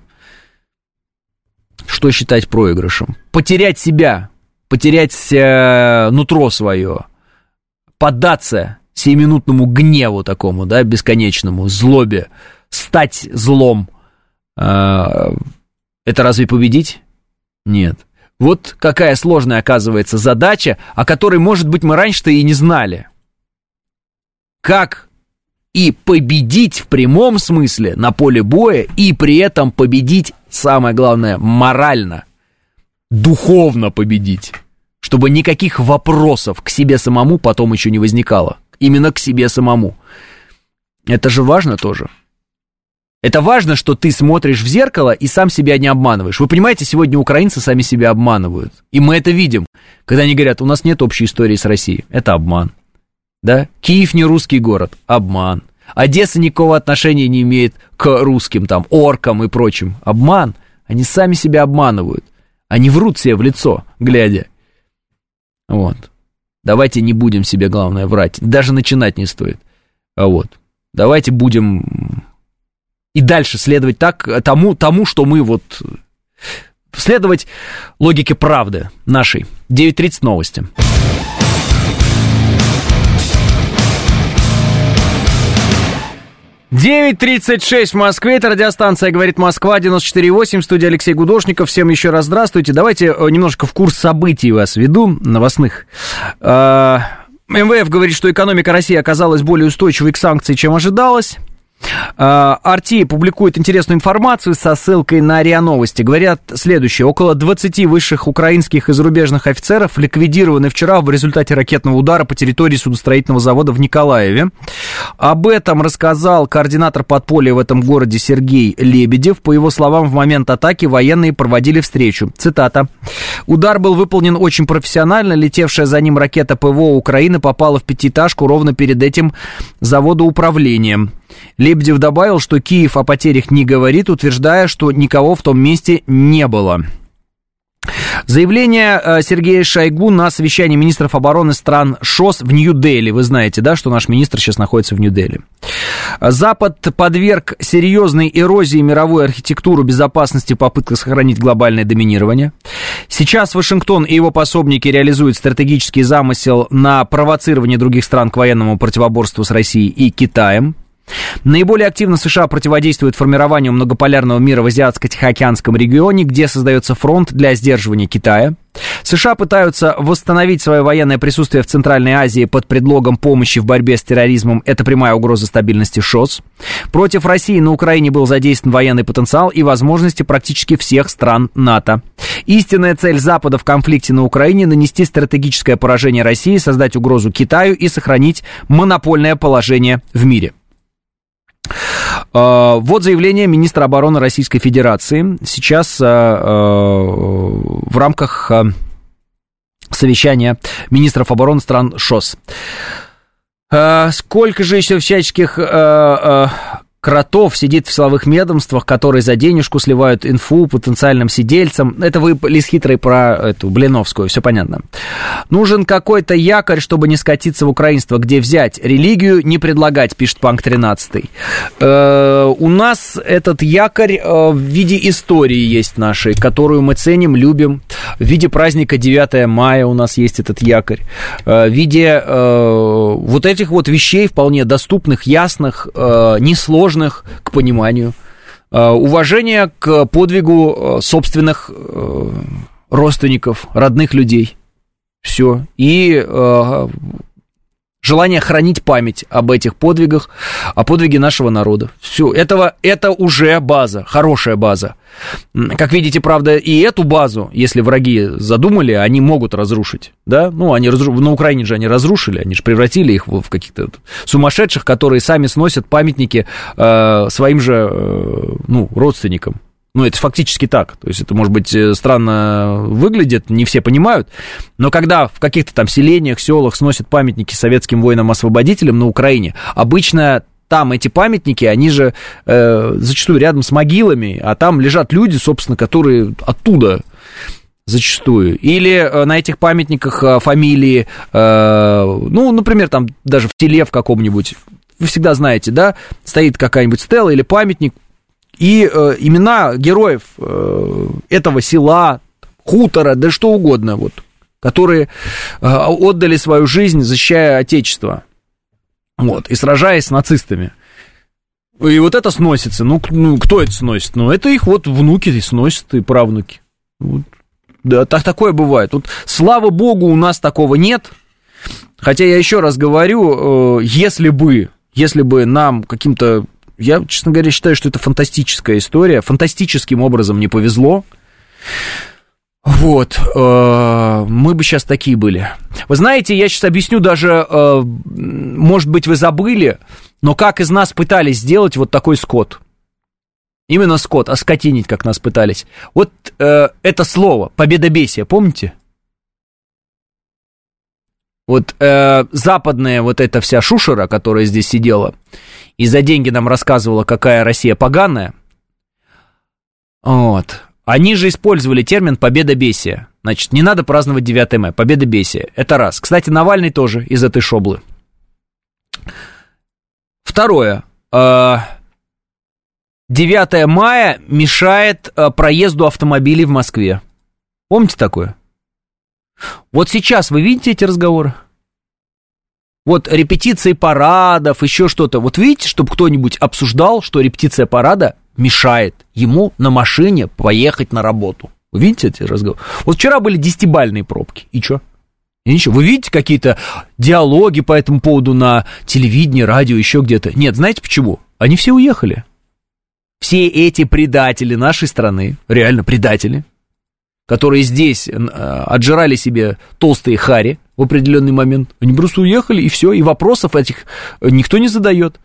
Что считать проигрышем? Потерять себя, потерять э, нутро свое, поддаться сиюминутному гневу такому, да, бесконечному, злобе, стать злом. Э, это разве победить? Нет. Вот какая сложная оказывается задача, о которой, может быть, мы раньше-то и не знали. Как и победить в прямом смысле на поле боя, и при этом победить, самое главное, морально, духовно победить, чтобы никаких вопросов к себе самому потом еще не возникало. Именно к себе самому. Это же важно тоже. Это важно, что ты смотришь в зеркало и сам себя не обманываешь. Вы понимаете, сегодня украинцы сами себя обманывают. И мы это видим, когда они говорят, у нас нет общей истории с Россией. Это обман да? Киев не русский город, обман. Одесса никакого отношения не имеет к русским, там, оркам и прочим. Обман. Они сами себя обманывают. Они врут себе в лицо, глядя. Вот. Давайте не будем себе, главное, врать. Даже начинать не стоит. А вот. Давайте будем и дальше следовать так, тому, тому, что мы вот... Следовать логике правды нашей. 9.30 новости. 9.36 в Москве, это радиостанция «Говорит Москва», 94.8, студия Алексей Гудошников. Всем еще раз здравствуйте. Давайте э, немножко в курс событий вас веду, новостных. А, МВФ говорит, что экономика России оказалась более устойчивой к санкциям, чем ожидалось. Арти публикует интересную информацию со ссылкой на РИА Новости. Говорят следующее. Около 20 высших украинских и зарубежных офицеров ликвидированы вчера в результате ракетного удара по территории судостроительного завода в Николаеве. Об этом рассказал координатор подполья в этом городе Сергей Лебедев. По его словам, в момент атаки военные проводили встречу. Цитата. «Удар был выполнен очень профессионально. Летевшая за ним ракета ПВО Украины попала в пятиэтажку ровно перед этим заводоуправлением. Лебедев добавил, что Киев о потерях не говорит, утверждая, что никого в том месте не было. Заявление э, Сергея Шойгу на совещании министров обороны стран ШОС в Нью-Дели. Вы знаете, да, что наш министр сейчас находится в Нью-Дели. Запад подверг серьезной эрозии мировой архитектуру безопасности в попытках сохранить глобальное доминирование. Сейчас Вашингтон и его пособники реализуют стратегический замысел на провоцирование других стран к военному противоборству с Россией и Китаем. Наиболее активно США противодействуют формированию многополярного мира в Азиатско-Тихоокеанском регионе, где создается фронт для сдерживания Китая. США пытаются восстановить свое военное присутствие в Центральной Азии под предлогом помощи в борьбе с терроризмом. Это прямая угроза стабильности ШОС. Против России на Украине был задействован военный потенциал и возможности практически всех стран НАТО. Истинная цель Запада в конфликте на Украине – нанести стратегическое поражение России, создать угрозу Китаю и сохранить монопольное положение в мире. А, вот заявление министра обороны Российской Федерации. Сейчас а, а, в рамках совещания министров обороны стран ШОС. Сколько же еще всяческих кротов сидит в силовых ведомствах, которые за денежку сливают инфу потенциальным сидельцам. Это вы лис хитрый про эту Блиновскую, все понятно. Нужен какой-то якорь, чтобы не скатиться в украинство, где взять религию, не предлагать, пишет Панк 13. Э, у нас этот якорь э, в виде истории есть нашей, которую мы ценим, любим. В виде праздника 9 мая у нас есть этот якорь. Э, в виде э, вот этих вот вещей вполне доступных, ясных, э, несложных сложных к пониманию, э, уважение к подвигу э, собственных э, родственников, родных людей. Все. И желание хранить память об этих подвигах, о подвиге нашего народа. Все, этого, это уже база, хорошая база. Как видите, правда, и эту базу, если враги задумали, они могут разрушить, да? Ну, они разру... на Украине же они разрушили, они же превратили их в, каких-то сумасшедших, которые сами сносят памятники э, своим же, э, ну, родственникам. Ну, это фактически так. То есть это, может быть, э, странно выглядит, не все понимают. Но когда в каких-то там селениях, селах сносят памятники советским воинам-освободителям на Украине, обычно там эти памятники, они же э, зачастую рядом с могилами, а там лежат люди, собственно, которые оттуда зачастую. Или э, на этих памятниках э, фамилии, э, ну, например, там даже в теле в каком-нибудь, вы всегда знаете, да, стоит какая-нибудь стела или памятник, и э, имена героев э, этого села, хутора, да что угодно, вот, которые э, отдали свою жизнь, защищая Отечество, вот, и сражаясь с нацистами. И вот это сносится. Ну, ну кто это сносит? Ну, это их вот внуки сносят, и правнуки. Вот. Да, так такое бывает. Вот, слава богу, у нас такого нет. Хотя я еще раз говорю, э, если бы, если бы нам каким-то я, честно говоря, считаю, что это фантастическая история. Фантастическим образом не повезло. Вот, э, мы бы сейчас такие были. Вы знаете, я сейчас объясню даже, э, может быть, вы забыли, но как из нас пытались сделать вот такой скот. Именно скот, оскотинить, как нас пытались. Вот э, это слово, победобесие, помните? Вот э, западная вот эта вся шушера, которая здесь сидела, и за деньги нам рассказывала, какая Россия поганая, вот, они же использовали термин «победобесие». Значит, не надо праздновать 9 мая, победобесие. Это раз. Кстати, Навальный тоже из этой шоблы. Второе. 9 э, мая мешает э, проезду автомобилей в Москве. Помните такое? Вот сейчас вы видите эти разговоры? Вот репетиции парадов, еще что-то. Вот видите, чтобы кто-нибудь обсуждал, что репетиция парада мешает ему на машине поехать на работу. Вы видите эти разговоры? Вот вчера были десятибальные пробки. И что? И ничего. Вы видите какие-то диалоги по этому поводу на телевидении, радио, еще где-то? Нет, знаете почему? Они все уехали. Все эти предатели нашей страны, реально предатели, которые здесь э, отжирали себе толстые хари в определенный момент. Они просто уехали, и все, и вопросов этих никто не задает.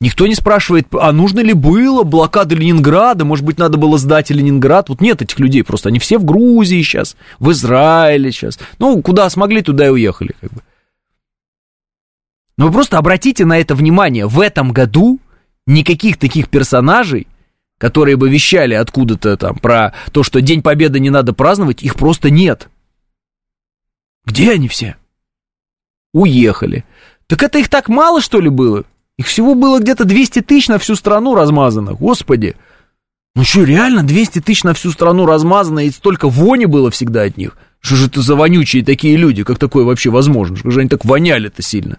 Никто не спрашивает, а нужно ли было блокада Ленинграда, может быть, надо было сдать Ленинград. Вот нет этих людей просто, они все в Грузии сейчас, в Израиле сейчас. Ну, куда смогли, туда и уехали, как бы. Но вы просто обратите на это внимание, в этом году никаких таких персонажей которые бы вещали откуда-то там про то, что День Победы не надо праздновать, их просто нет. Где они все? Уехали. Так это их так мало, что ли, было? Их всего было где-то 200 тысяч на всю страну размазано. Господи. Ну что, реально 200 тысяч на всю страну размазано, и столько вони было всегда от них? Что же это за вонючие такие люди? Как такое вообще возможно? Что же они так воняли-то сильно?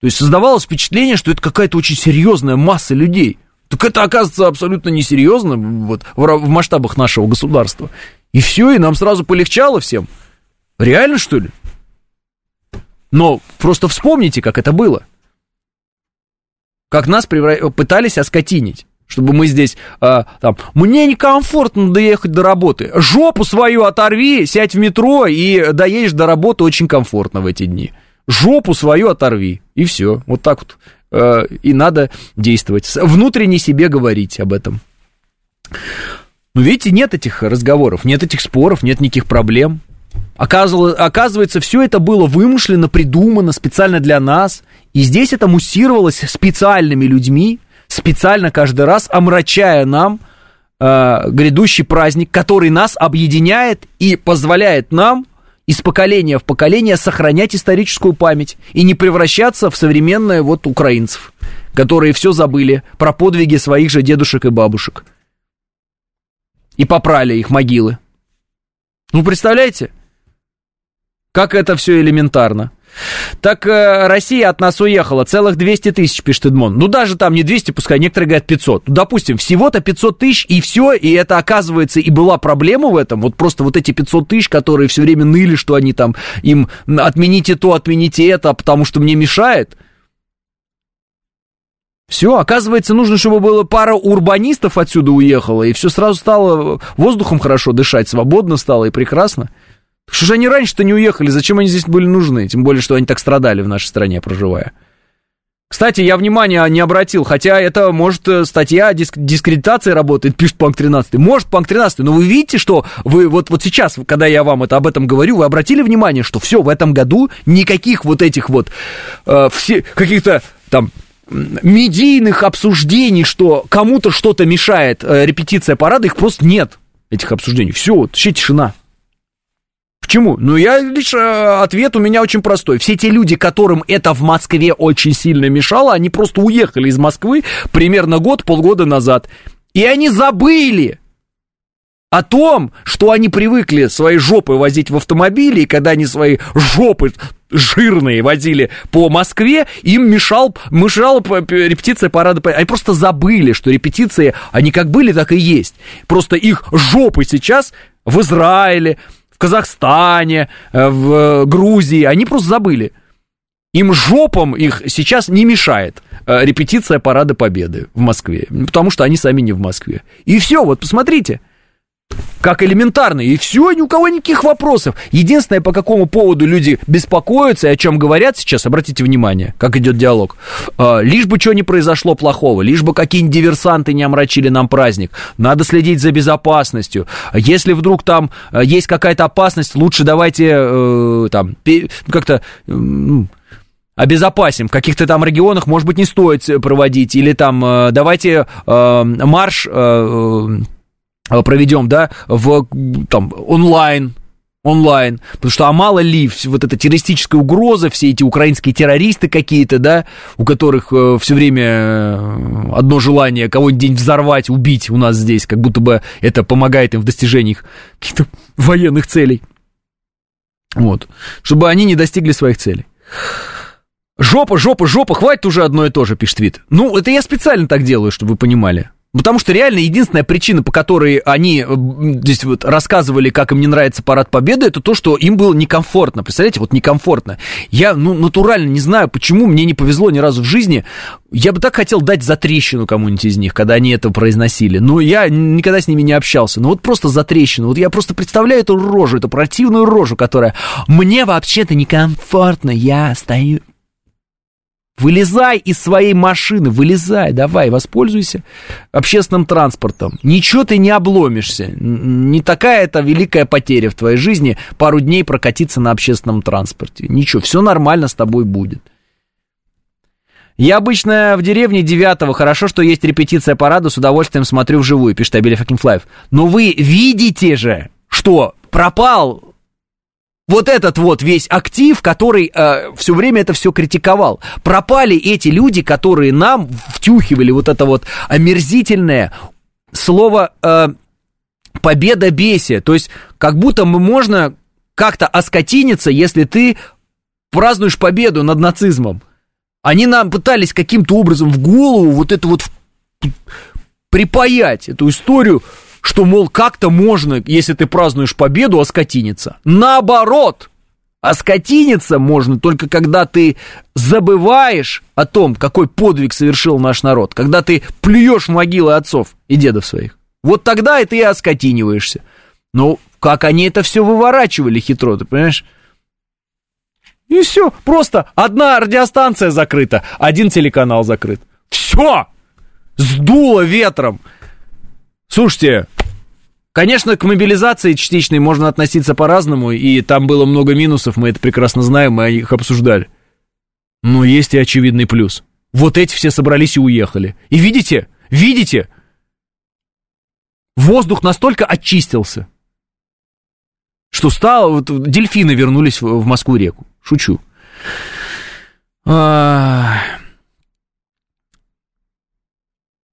То есть создавалось впечатление, что это какая-то очень серьезная масса людей. Так это, оказывается, абсолютно несерьезно вот, в, масштабах нашего государства. И все, и нам сразу полегчало всем. Реально, что ли? Но просто вспомните, как это было. Как нас превра... пытались оскотинить чтобы мы здесь, э, там, мне некомфортно доехать до работы. Жопу свою оторви, сядь в метро и доедешь до работы очень комфортно в эти дни. Жопу свою оторви, и все. Вот так вот. Э, и надо действовать. Внутренне себе говорить об этом. Но видите, нет этих разговоров, нет этих споров, нет никаких проблем. Оказывается, все это было вымышленно, придумано специально для нас. И здесь это муссировалось специальными людьми, специально каждый раз омрачая нам э, грядущий праздник, который нас объединяет и позволяет нам из поколения в поколение сохранять историческую память и не превращаться в современные вот украинцев, которые все забыли про подвиги своих же дедушек и бабушек. И попрали их могилы. Ну, представляете? Как это все элементарно. Так э, Россия от нас уехала, целых 200 тысяч, пишет Эдмон. Ну, даже там не 200, пускай некоторые говорят 500. Ну, допустим, всего-то 500 тысяч, и все, и это оказывается, и была проблема в этом. Вот просто вот эти 500 тысяч, которые все время ныли, что они там, им отмените то, отмените это, потому что мне мешает. Все, оказывается, нужно, чтобы было пара урбанистов отсюда уехала, и все сразу стало воздухом хорошо дышать, свободно стало и прекрасно. Что же они раньше-то не уехали? Зачем они здесь были нужны? Тем более, что они так страдали в нашей стране, проживая. Кстати, я внимания не обратил, хотя это, может, э, статья диск, дискредитации работает, пишет Панк 13. Может, Панк 13, но вы видите, что вы вот, вот сейчас, когда я вам это, об этом говорю, вы обратили внимание, что все, в этом году никаких вот этих вот э, все, каких-то там медийных обсуждений, что кому-то что-то мешает э, репетиция парада, их просто нет, этих обсуждений. Все, вот, вообще тишина. Почему? Ну, я лишь э, ответ у меня очень простой. Все те люди, которым это в Москве очень сильно мешало, они просто уехали из Москвы примерно год, полгода назад. И они забыли о том, что они привыкли свои жопы возить в автомобиле, и когда они свои жопы жирные возили по Москве, им мешал, мешала репетиция парада. Они просто забыли, что репетиции, они как были, так и есть. Просто их жопы сейчас в Израиле, Казахстане, э, в Грузии, они просто забыли. Им жопам их сейчас не мешает э, репетиция Парада Победы в Москве, потому что они сами не в Москве. И все, вот посмотрите, как элементарно, и все, ни у кого никаких вопросов. Единственное, по какому поводу люди беспокоятся и о чем говорят сейчас, обратите внимание, как идет диалог. А, лишь бы что не произошло плохого, лишь бы какие-нибудь диверсанты не омрачили нам праздник. Надо следить за безопасностью. Если вдруг там э, есть какая-то опасность, лучше давайте э, там как-то... Э, обезопасим. В каких-то там регионах, может быть, не стоит проводить. Или там э, давайте э, марш Э, проведем, да, в там онлайн, онлайн, потому что а мало ли вот эта террористическая угроза, все эти украинские террористы какие-то, да, у которых э, все время э, одно желание кого-нибудь день взорвать, убить у нас здесь, как будто бы это помогает им в достижении каких-то военных целей. Вот. Чтобы они не достигли своих целей. Жопа, жопа, жопа, хватит уже одно и то же, пишет Твит. Ну, это я специально так делаю, чтобы вы понимали. Потому что реально единственная причина, по которой они э, здесь вот рассказывали, как им не нравится парад победы, это то, что им было некомфортно. Представляете, вот некомфортно. Я, ну, натурально не знаю, почему мне не повезло ни разу в жизни. Я бы так хотел дать за трещину кому-нибудь из них, когда они это произносили. Но я никогда с ними не общался. Ну вот просто за трещину. Вот я просто представляю эту рожу, эту противную рожу, которая мне вообще-то некомфортно. Я стою Вылезай из своей машины, вылезай, давай, воспользуйся общественным транспортом. Ничего ты не обломишься. Не такая это великая потеря в твоей жизни пару дней прокатиться на общественном транспорте. Ничего, все нормально с тобой будет. Я обычно в деревне 9 хорошо, что есть репетиция парада, с удовольствием смотрю вживую, пишет Абеля Факинфлаев. Но вы видите же, что пропал вот этот вот весь актив, который э, все время это все критиковал. Пропали эти люди, которые нам втюхивали вот это вот омерзительное слово э, победа бесия. То есть как будто мы можно как-то оскотиниться, если ты празднуешь победу над нацизмом. Они нам пытались каким-то образом в голову вот это вот припаять, эту историю, что, мол, как-то можно, если ты празднуешь победу, оскотиниться. Наоборот, оскотиниться можно только когда ты забываешь о том, какой подвиг совершил наш народ, когда ты плюешь могилы отцов и дедов своих. Вот тогда и ты оскотиниваешься. Ну, как они это все выворачивали хитро, ты понимаешь? И все, просто одна радиостанция закрыта, один телеканал закрыт. Все! Сдуло ветром. Слушайте, конечно, к мобилизации частичной можно относиться по-разному, и там было много минусов, мы это прекрасно знаем, мы их обсуждали. Но есть и очевидный плюс. Вот эти все собрались и уехали. И видите, видите, воздух настолько очистился, что стало, вот дельфины вернулись в, Москву-реку. Шучу. А...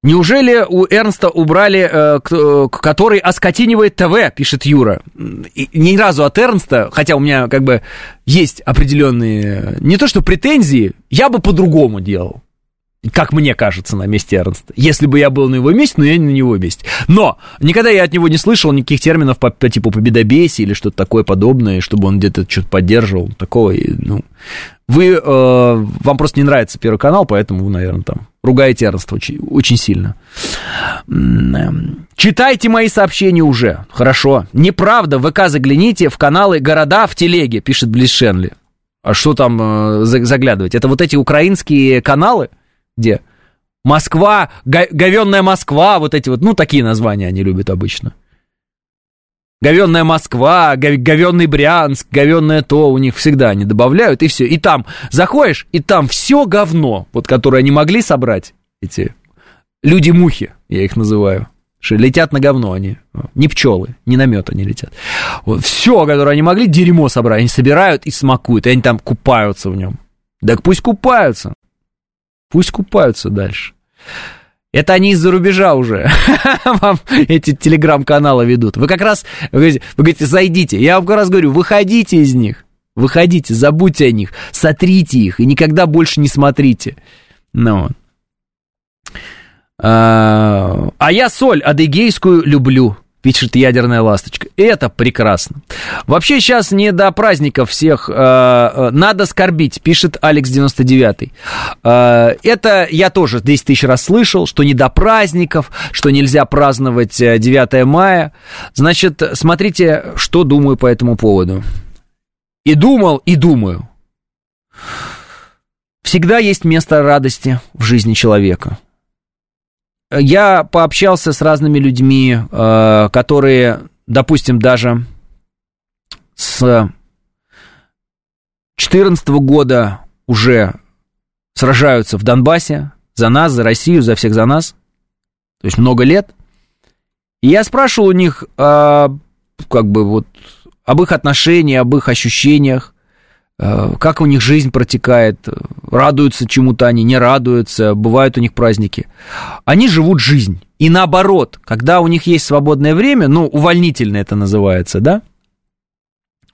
Неужели у Эрнста убрали, э, который оскотинивает ТВ, пишет Юра. И ни разу от Эрнста, хотя у меня как бы есть определенные, не то что претензии, я бы по-другому делал как мне кажется, на месте Эрнста. Если бы я был на его месте, но я не на него месте. Но никогда я от него не слышал никаких терминов по, по типу победобесие или что-то такое подобное, чтобы он где-то что-то поддерживал. Такого, ну... Вы, э, вам просто не нравится Первый канал, поэтому вы, наверное, там ругаете Эрнста очень, очень сильно. Читайте мои сообщения уже. Хорошо. Неправда. В ВК загляните в каналы «Города в телеге», пишет Близ Шенли. А что там э, заглядывать? Это вот эти украинские каналы? Где? Москва, говенная Москва, вот эти вот, ну, такие названия они любят обычно. Говенная Москва, говенный Брянск, говенное то, у них всегда они добавляют, и все. И там заходишь, и там все говно, вот которое они могли собрать, эти люди-мухи, я их называю. Что летят на говно они. Не пчелы, не на мед они летят. Вот все, которое они могли, дерьмо собрать. Они собирают и смакуют, и они там купаются в нем. Так пусть купаются. Пусть купаются дальше. Это они из-за рубежа уже вам эти телеграм-каналы ведут. Вы как раз, вы говорите, вы говорите, зайдите. Я вам как раз говорю, выходите из них. Выходите, забудьте о них, сотрите их и никогда больше не смотрите. Ну. А, а я соль адыгейскую люблю пишет ядерная ласточка. Это прекрасно. Вообще сейчас не до праздников всех. Э, э надо скорбить, пишет Алекс 99. Э, это я тоже 10 тысяч раз слышал, что не до праздников, что нельзя праздновать 9 э, мая. Значит, смотрите, что думаю по этому поводу. И думал, и думаю. Всегда есть место радости в жизни человека я пообщался с разными людьми, э, которые, допустим, даже с 2014 года уже сражаются в Донбассе за нас, за Россию, за всех за нас. То есть много лет. И я спрашивал у них, э, как бы вот, об их отношениях, об их ощущениях. Э, как у них жизнь протекает, радуются чему-то они, не радуются, бывают у них праздники. Они живут жизнь. И наоборот, когда у них есть свободное время, ну, увольнительное это называется, да?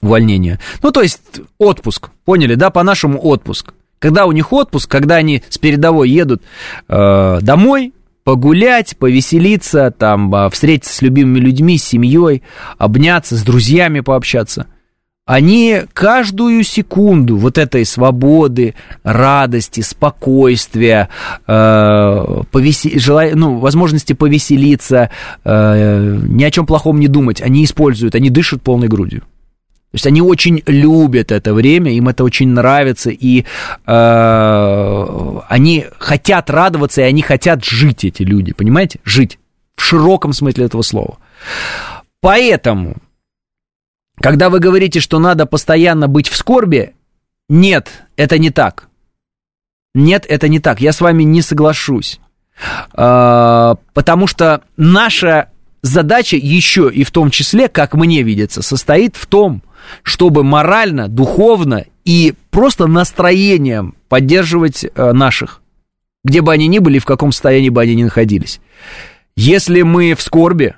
Увольнение. Ну, то есть отпуск, поняли, да, по-нашему отпуск. Когда у них отпуск, когда они с передовой едут э, домой, погулять, повеселиться, там, э, встретиться с любимыми людьми, с семьей, обняться, с друзьями пообщаться – они каждую секунду вот этой свободы, радости, спокойствия, э, повесе... желая... ну, возможности повеселиться, э, ни о чем плохом не думать, они используют, они дышат полной грудью. То есть они очень любят это время, им это очень нравится, и э, они хотят радоваться, и они хотят жить, эти люди, понимаете? Жить в широком смысле этого слова. Поэтому когда вы говорите, что надо постоянно быть в скорби, нет, это не так. Нет, это не так. Я с вами не соглашусь. А, потому что наша задача еще и в том числе, как мне видится, состоит в том, чтобы морально, духовно и просто настроением поддерживать э, наших, где бы они ни были, в каком состоянии бы они ни находились. Если мы в скорби,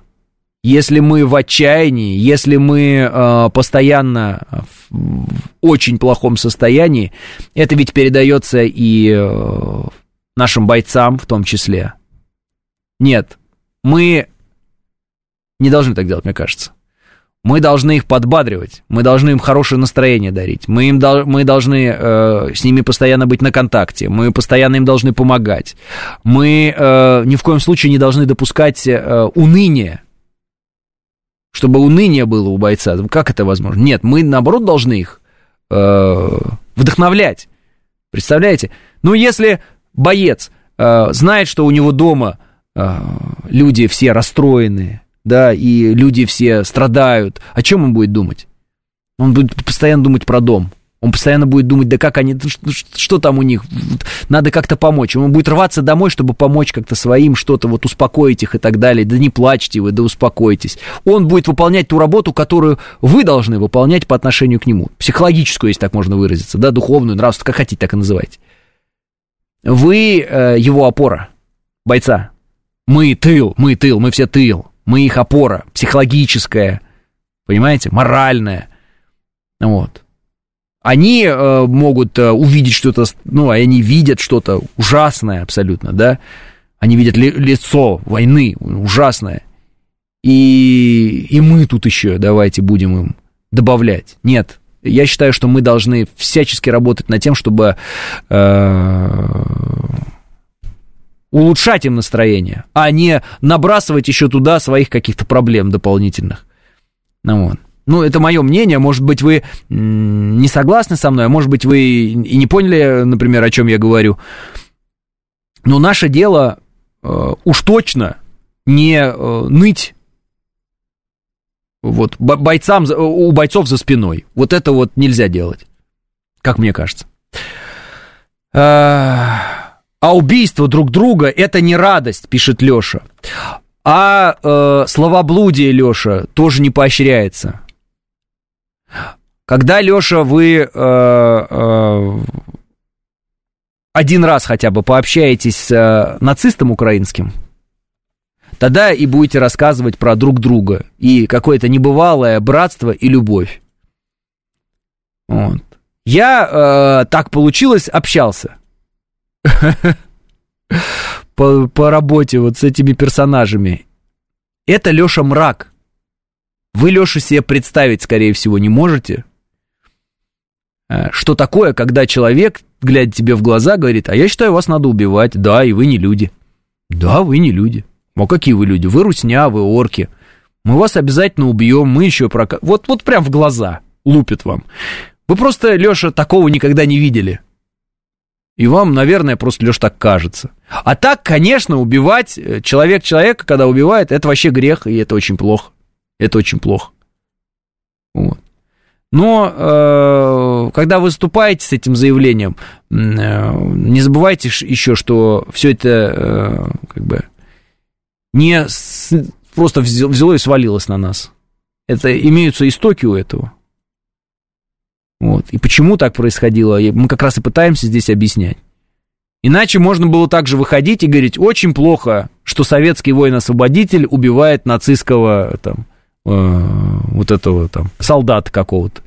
если мы в отчаянии, если мы э, постоянно в, очень плохом состоянии, это ведь передается и э, нашим бойцам в том числе. Нет, мы не должны так делать, мне кажется. Мы должны их подбадривать, мы должны им хорошее настроение дарить, мы, им, мы должны э, с ними постоянно быть на контакте, мы постоянно им должны помогать, мы э, ни в коем случае не должны допускать э, уныния, чтобы уныние было у бойца. Как это возможно? Нет, мы наоборот должны их э, вдохновлять. Представляете? Ну, если боец э, знает, что у него дома э, люди все расстроенные, да, и люди все страдают, о чем он будет думать? Он будет постоянно думать про дом. Он постоянно будет думать, да как они, что, там у них, надо как-то помочь. Он будет рваться домой, чтобы помочь как-то своим, что-то вот успокоить их и так далее. Да не плачьте вы, да успокойтесь. Он будет выполнять ту работу, которую вы должны выполнять по отношению к нему. Психологическую, если так можно выразиться, да, духовную, нравственную, как хотите, так и называйте. Вы э, его опора, бойца. Мы тыл, мы тыл, мы все тыл мы их опора психологическая, понимаете, моральная. Вот. Они э, могут э, увидеть что-то, ну, они видят что-то ужасное абсолютно, да. Они видят ли, лицо войны ужасное. И, и мы тут еще давайте будем им добавлять. Нет, я считаю, что мы должны всячески работать над тем, чтобы э, улучшать им настроение, а не набрасывать еще туда своих каких-то проблем дополнительных. Ну, вот. Ну, это мое мнение, может быть, вы не согласны со мной, а может быть, вы и не поняли, например, о чем я говорю. Но наше дело э, уж точно не э, ныть вот, бойцам, у бойцов за спиной. Вот это вот нельзя делать, как мне кажется. А убийство друг друга это не радость, пишет Леша. А э, словоблудие, Леша, тоже не поощряется. Когда, Леша, вы э, э, один раз хотя бы пообщаетесь с э, нацистом украинским, тогда и будете рассказывать про друг друга и какое-то небывалое братство и любовь. Вот. Я, так получилось, общался. по, по работе вот с этими персонажами. Это Леша Мрак. Вы, Леша, себе представить, скорее всего, не можете, э, что такое, когда человек, глядя тебе в глаза, говорит, а я считаю, вас надо убивать. Да, и вы не люди. Да, вы не люди. Ну, какие вы люди? Вы русня, вы орки. Мы вас обязательно убьем, мы еще прока... Вот, вот прям в глаза лупит вам. Вы просто, Леша, такого никогда не видели. И вам, наверное, просто, Леш, так кажется. А так, конечно, убивать э, человек человека, когда убивает, это вообще грех, и это очень плохо. Это очень плохо. Вот. Но э, когда выступаете с этим заявлением, э, не забывайте еще, что все это э, как бы не с, просто взяло и свалилось на нас. Это имеются истоки у этого. Вот. И почему так происходило, мы как раз и пытаемся здесь объяснять. Иначе можно было также выходить и говорить, очень плохо, что советский воин-освободитель убивает нацистского там, вот этого там солдата какого-то.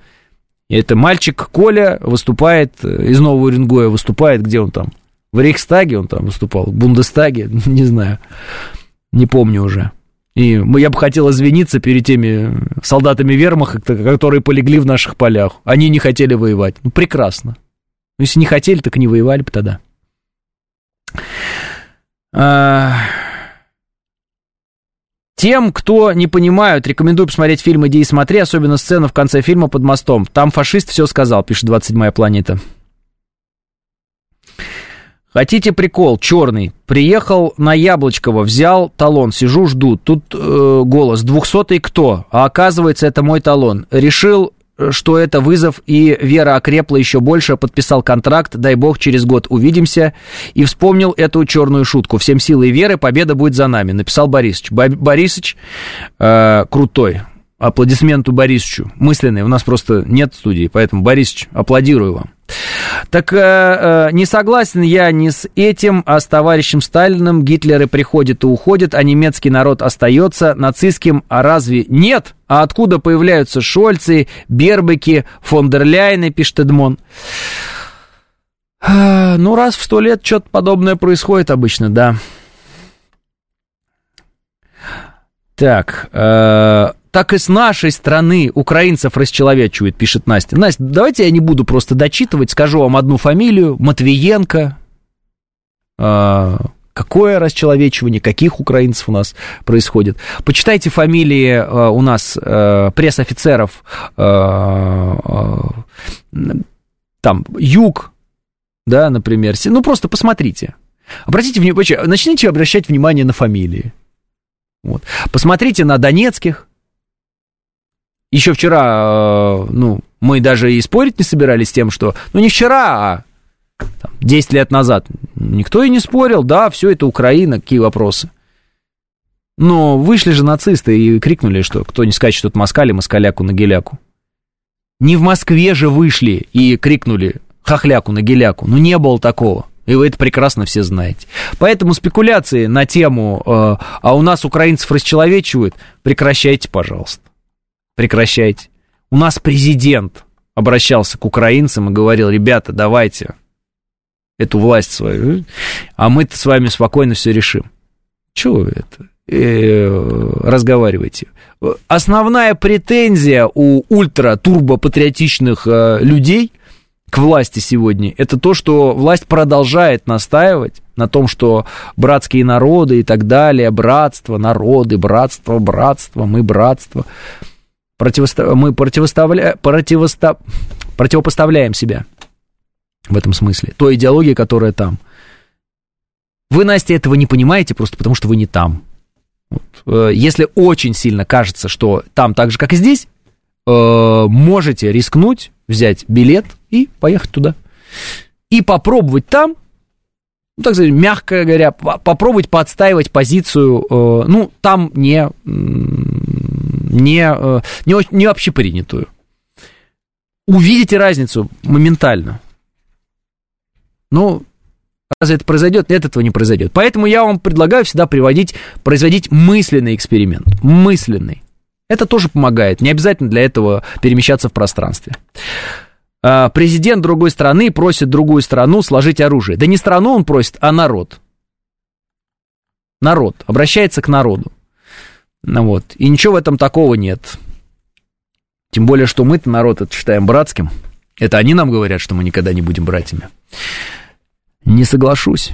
Это мальчик Коля выступает э, из Нового Уренгоя, выступает, где он там? В Рейхстаге он там выступал, в Бундестаге, не знаю, не помню уже. И я бы хотел извиниться перед теми солдатами вермаха, которые полегли в наших полях. Они не хотели воевать. Ну, прекрасно. Ну, если не хотели, так не воевали бы тогда. А... Тем, кто не понимают, рекомендую посмотреть фильм «Иди и смотри», особенно сцену в конце фильма под мостом. Там фашист все сказал, пишет 27-я планета. Хотите прикол? Черный. Приехал на Яблочково, взял талон, сижу, жду. Тут э, голос. Двухсотый кто? А оказывается, это мой талон. Решил, что это вызов, и вера окрепла еще больше, подписал контракт, дай бог, через год увидимся, и вспомнил эту черную шутку. Всем силы и веры, победа будет за нами, написал Борисыч. Борисыч э, крутой. Аплодисменту Борисычу. Мысленный, у нас просто нет студии, поэтому, Борисыч, аплодирую вам. Так э, э, не согласен я ни с этим, а с товарищем Сталиным. Гитлеры приходят и уходят, а немецкий народ остается нацистским. А разве нет? А откуда появляются Шольцы, Бербеки, фон дер пишет Эдмон. Ну, раз в сто лет что-то подобное происходит обычно, да. Так, э, так и с нашей страны украинцев расчеловечивают, пишет Настя. Настя, давайте я не буду просто дочитывать, скажу вам одну фамилию. Матвиенко. Э, какое расчеловечивание, каких украинцев у нас происходит. Почитайте фамилии э, у нас э, пресс-офицеров э, э, там Юг, да, например. Ну, просто посмотрите. Обратите внимание, начните обращать внимание на фамилии. Вот. Посмотрите на донецких. Еще вчера, э, ну, мы даже и спорить не собирались с тем, что, ну, не вчера, а там, 10 лет назад. Никто и не спорил, да, все это Украина, какие вопросы. Но вышли же нацисты и крикнули, что кто не скачет тут москали, москаляку на геляку. Не в Москве же вышли и крикнули хохляку на геляку. Ну, не было такого. И вы это прекрасно все знаете. Поэтому спекуляции на тему э, «а у нас украинцев расчеловечивают» прекращайте, пожалуйста. Прекращайте. У нас президент обращался к украинцам и говорил, ребята, давайте эту власть свою, а мы-то с вами спокойно все решим. Чего вы это э, разговариваете? Основная претензия у ультра-турбопатриотичных э, людей к власти сегодня, это то, что власть продолжает настаивать на том, что братские народы и так далее, братство, народы, братство, братство, мы братство, противосто... мы противоставля... противосто... противопоставляем себя в этом смысле, той идеологии, которая там. Вы, Настя, этого не понимаете просто потому, что вы не там. Вот. Э, если очень сильно кажется, что там так же, как и здесь, э, можете рискнуть, взять билет и поехать туда. И попробовать там, ну, так сказать, мягко говоря, попробовать подстаивать позицию, э, ну, там не, не, э, не, не общепринятую. Увидите разницу моментально. Ну, разве это произойдет? Нет, этого не произойдет. Поэтому я вам предлагаю всегда приводить, производить мысленный эксперимент. Мысленный. Это тоже помогает. Не обязательно для этого перемещаться в пространстве. А, президент другой страны просит другую страну сложить оружие. Да не страну он просит, а народ. Народ. Обращается к народу. Ну вот. И ничего в этом такого нет. Тем более, что мы-то народ это считаем братским. Это они нам говорят, что мы никогда не будем братьями. Не соглашусь.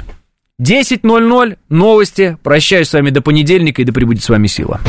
10.00, новости. Прощаюсь с вами до понедельника и да пребудет с вами сила.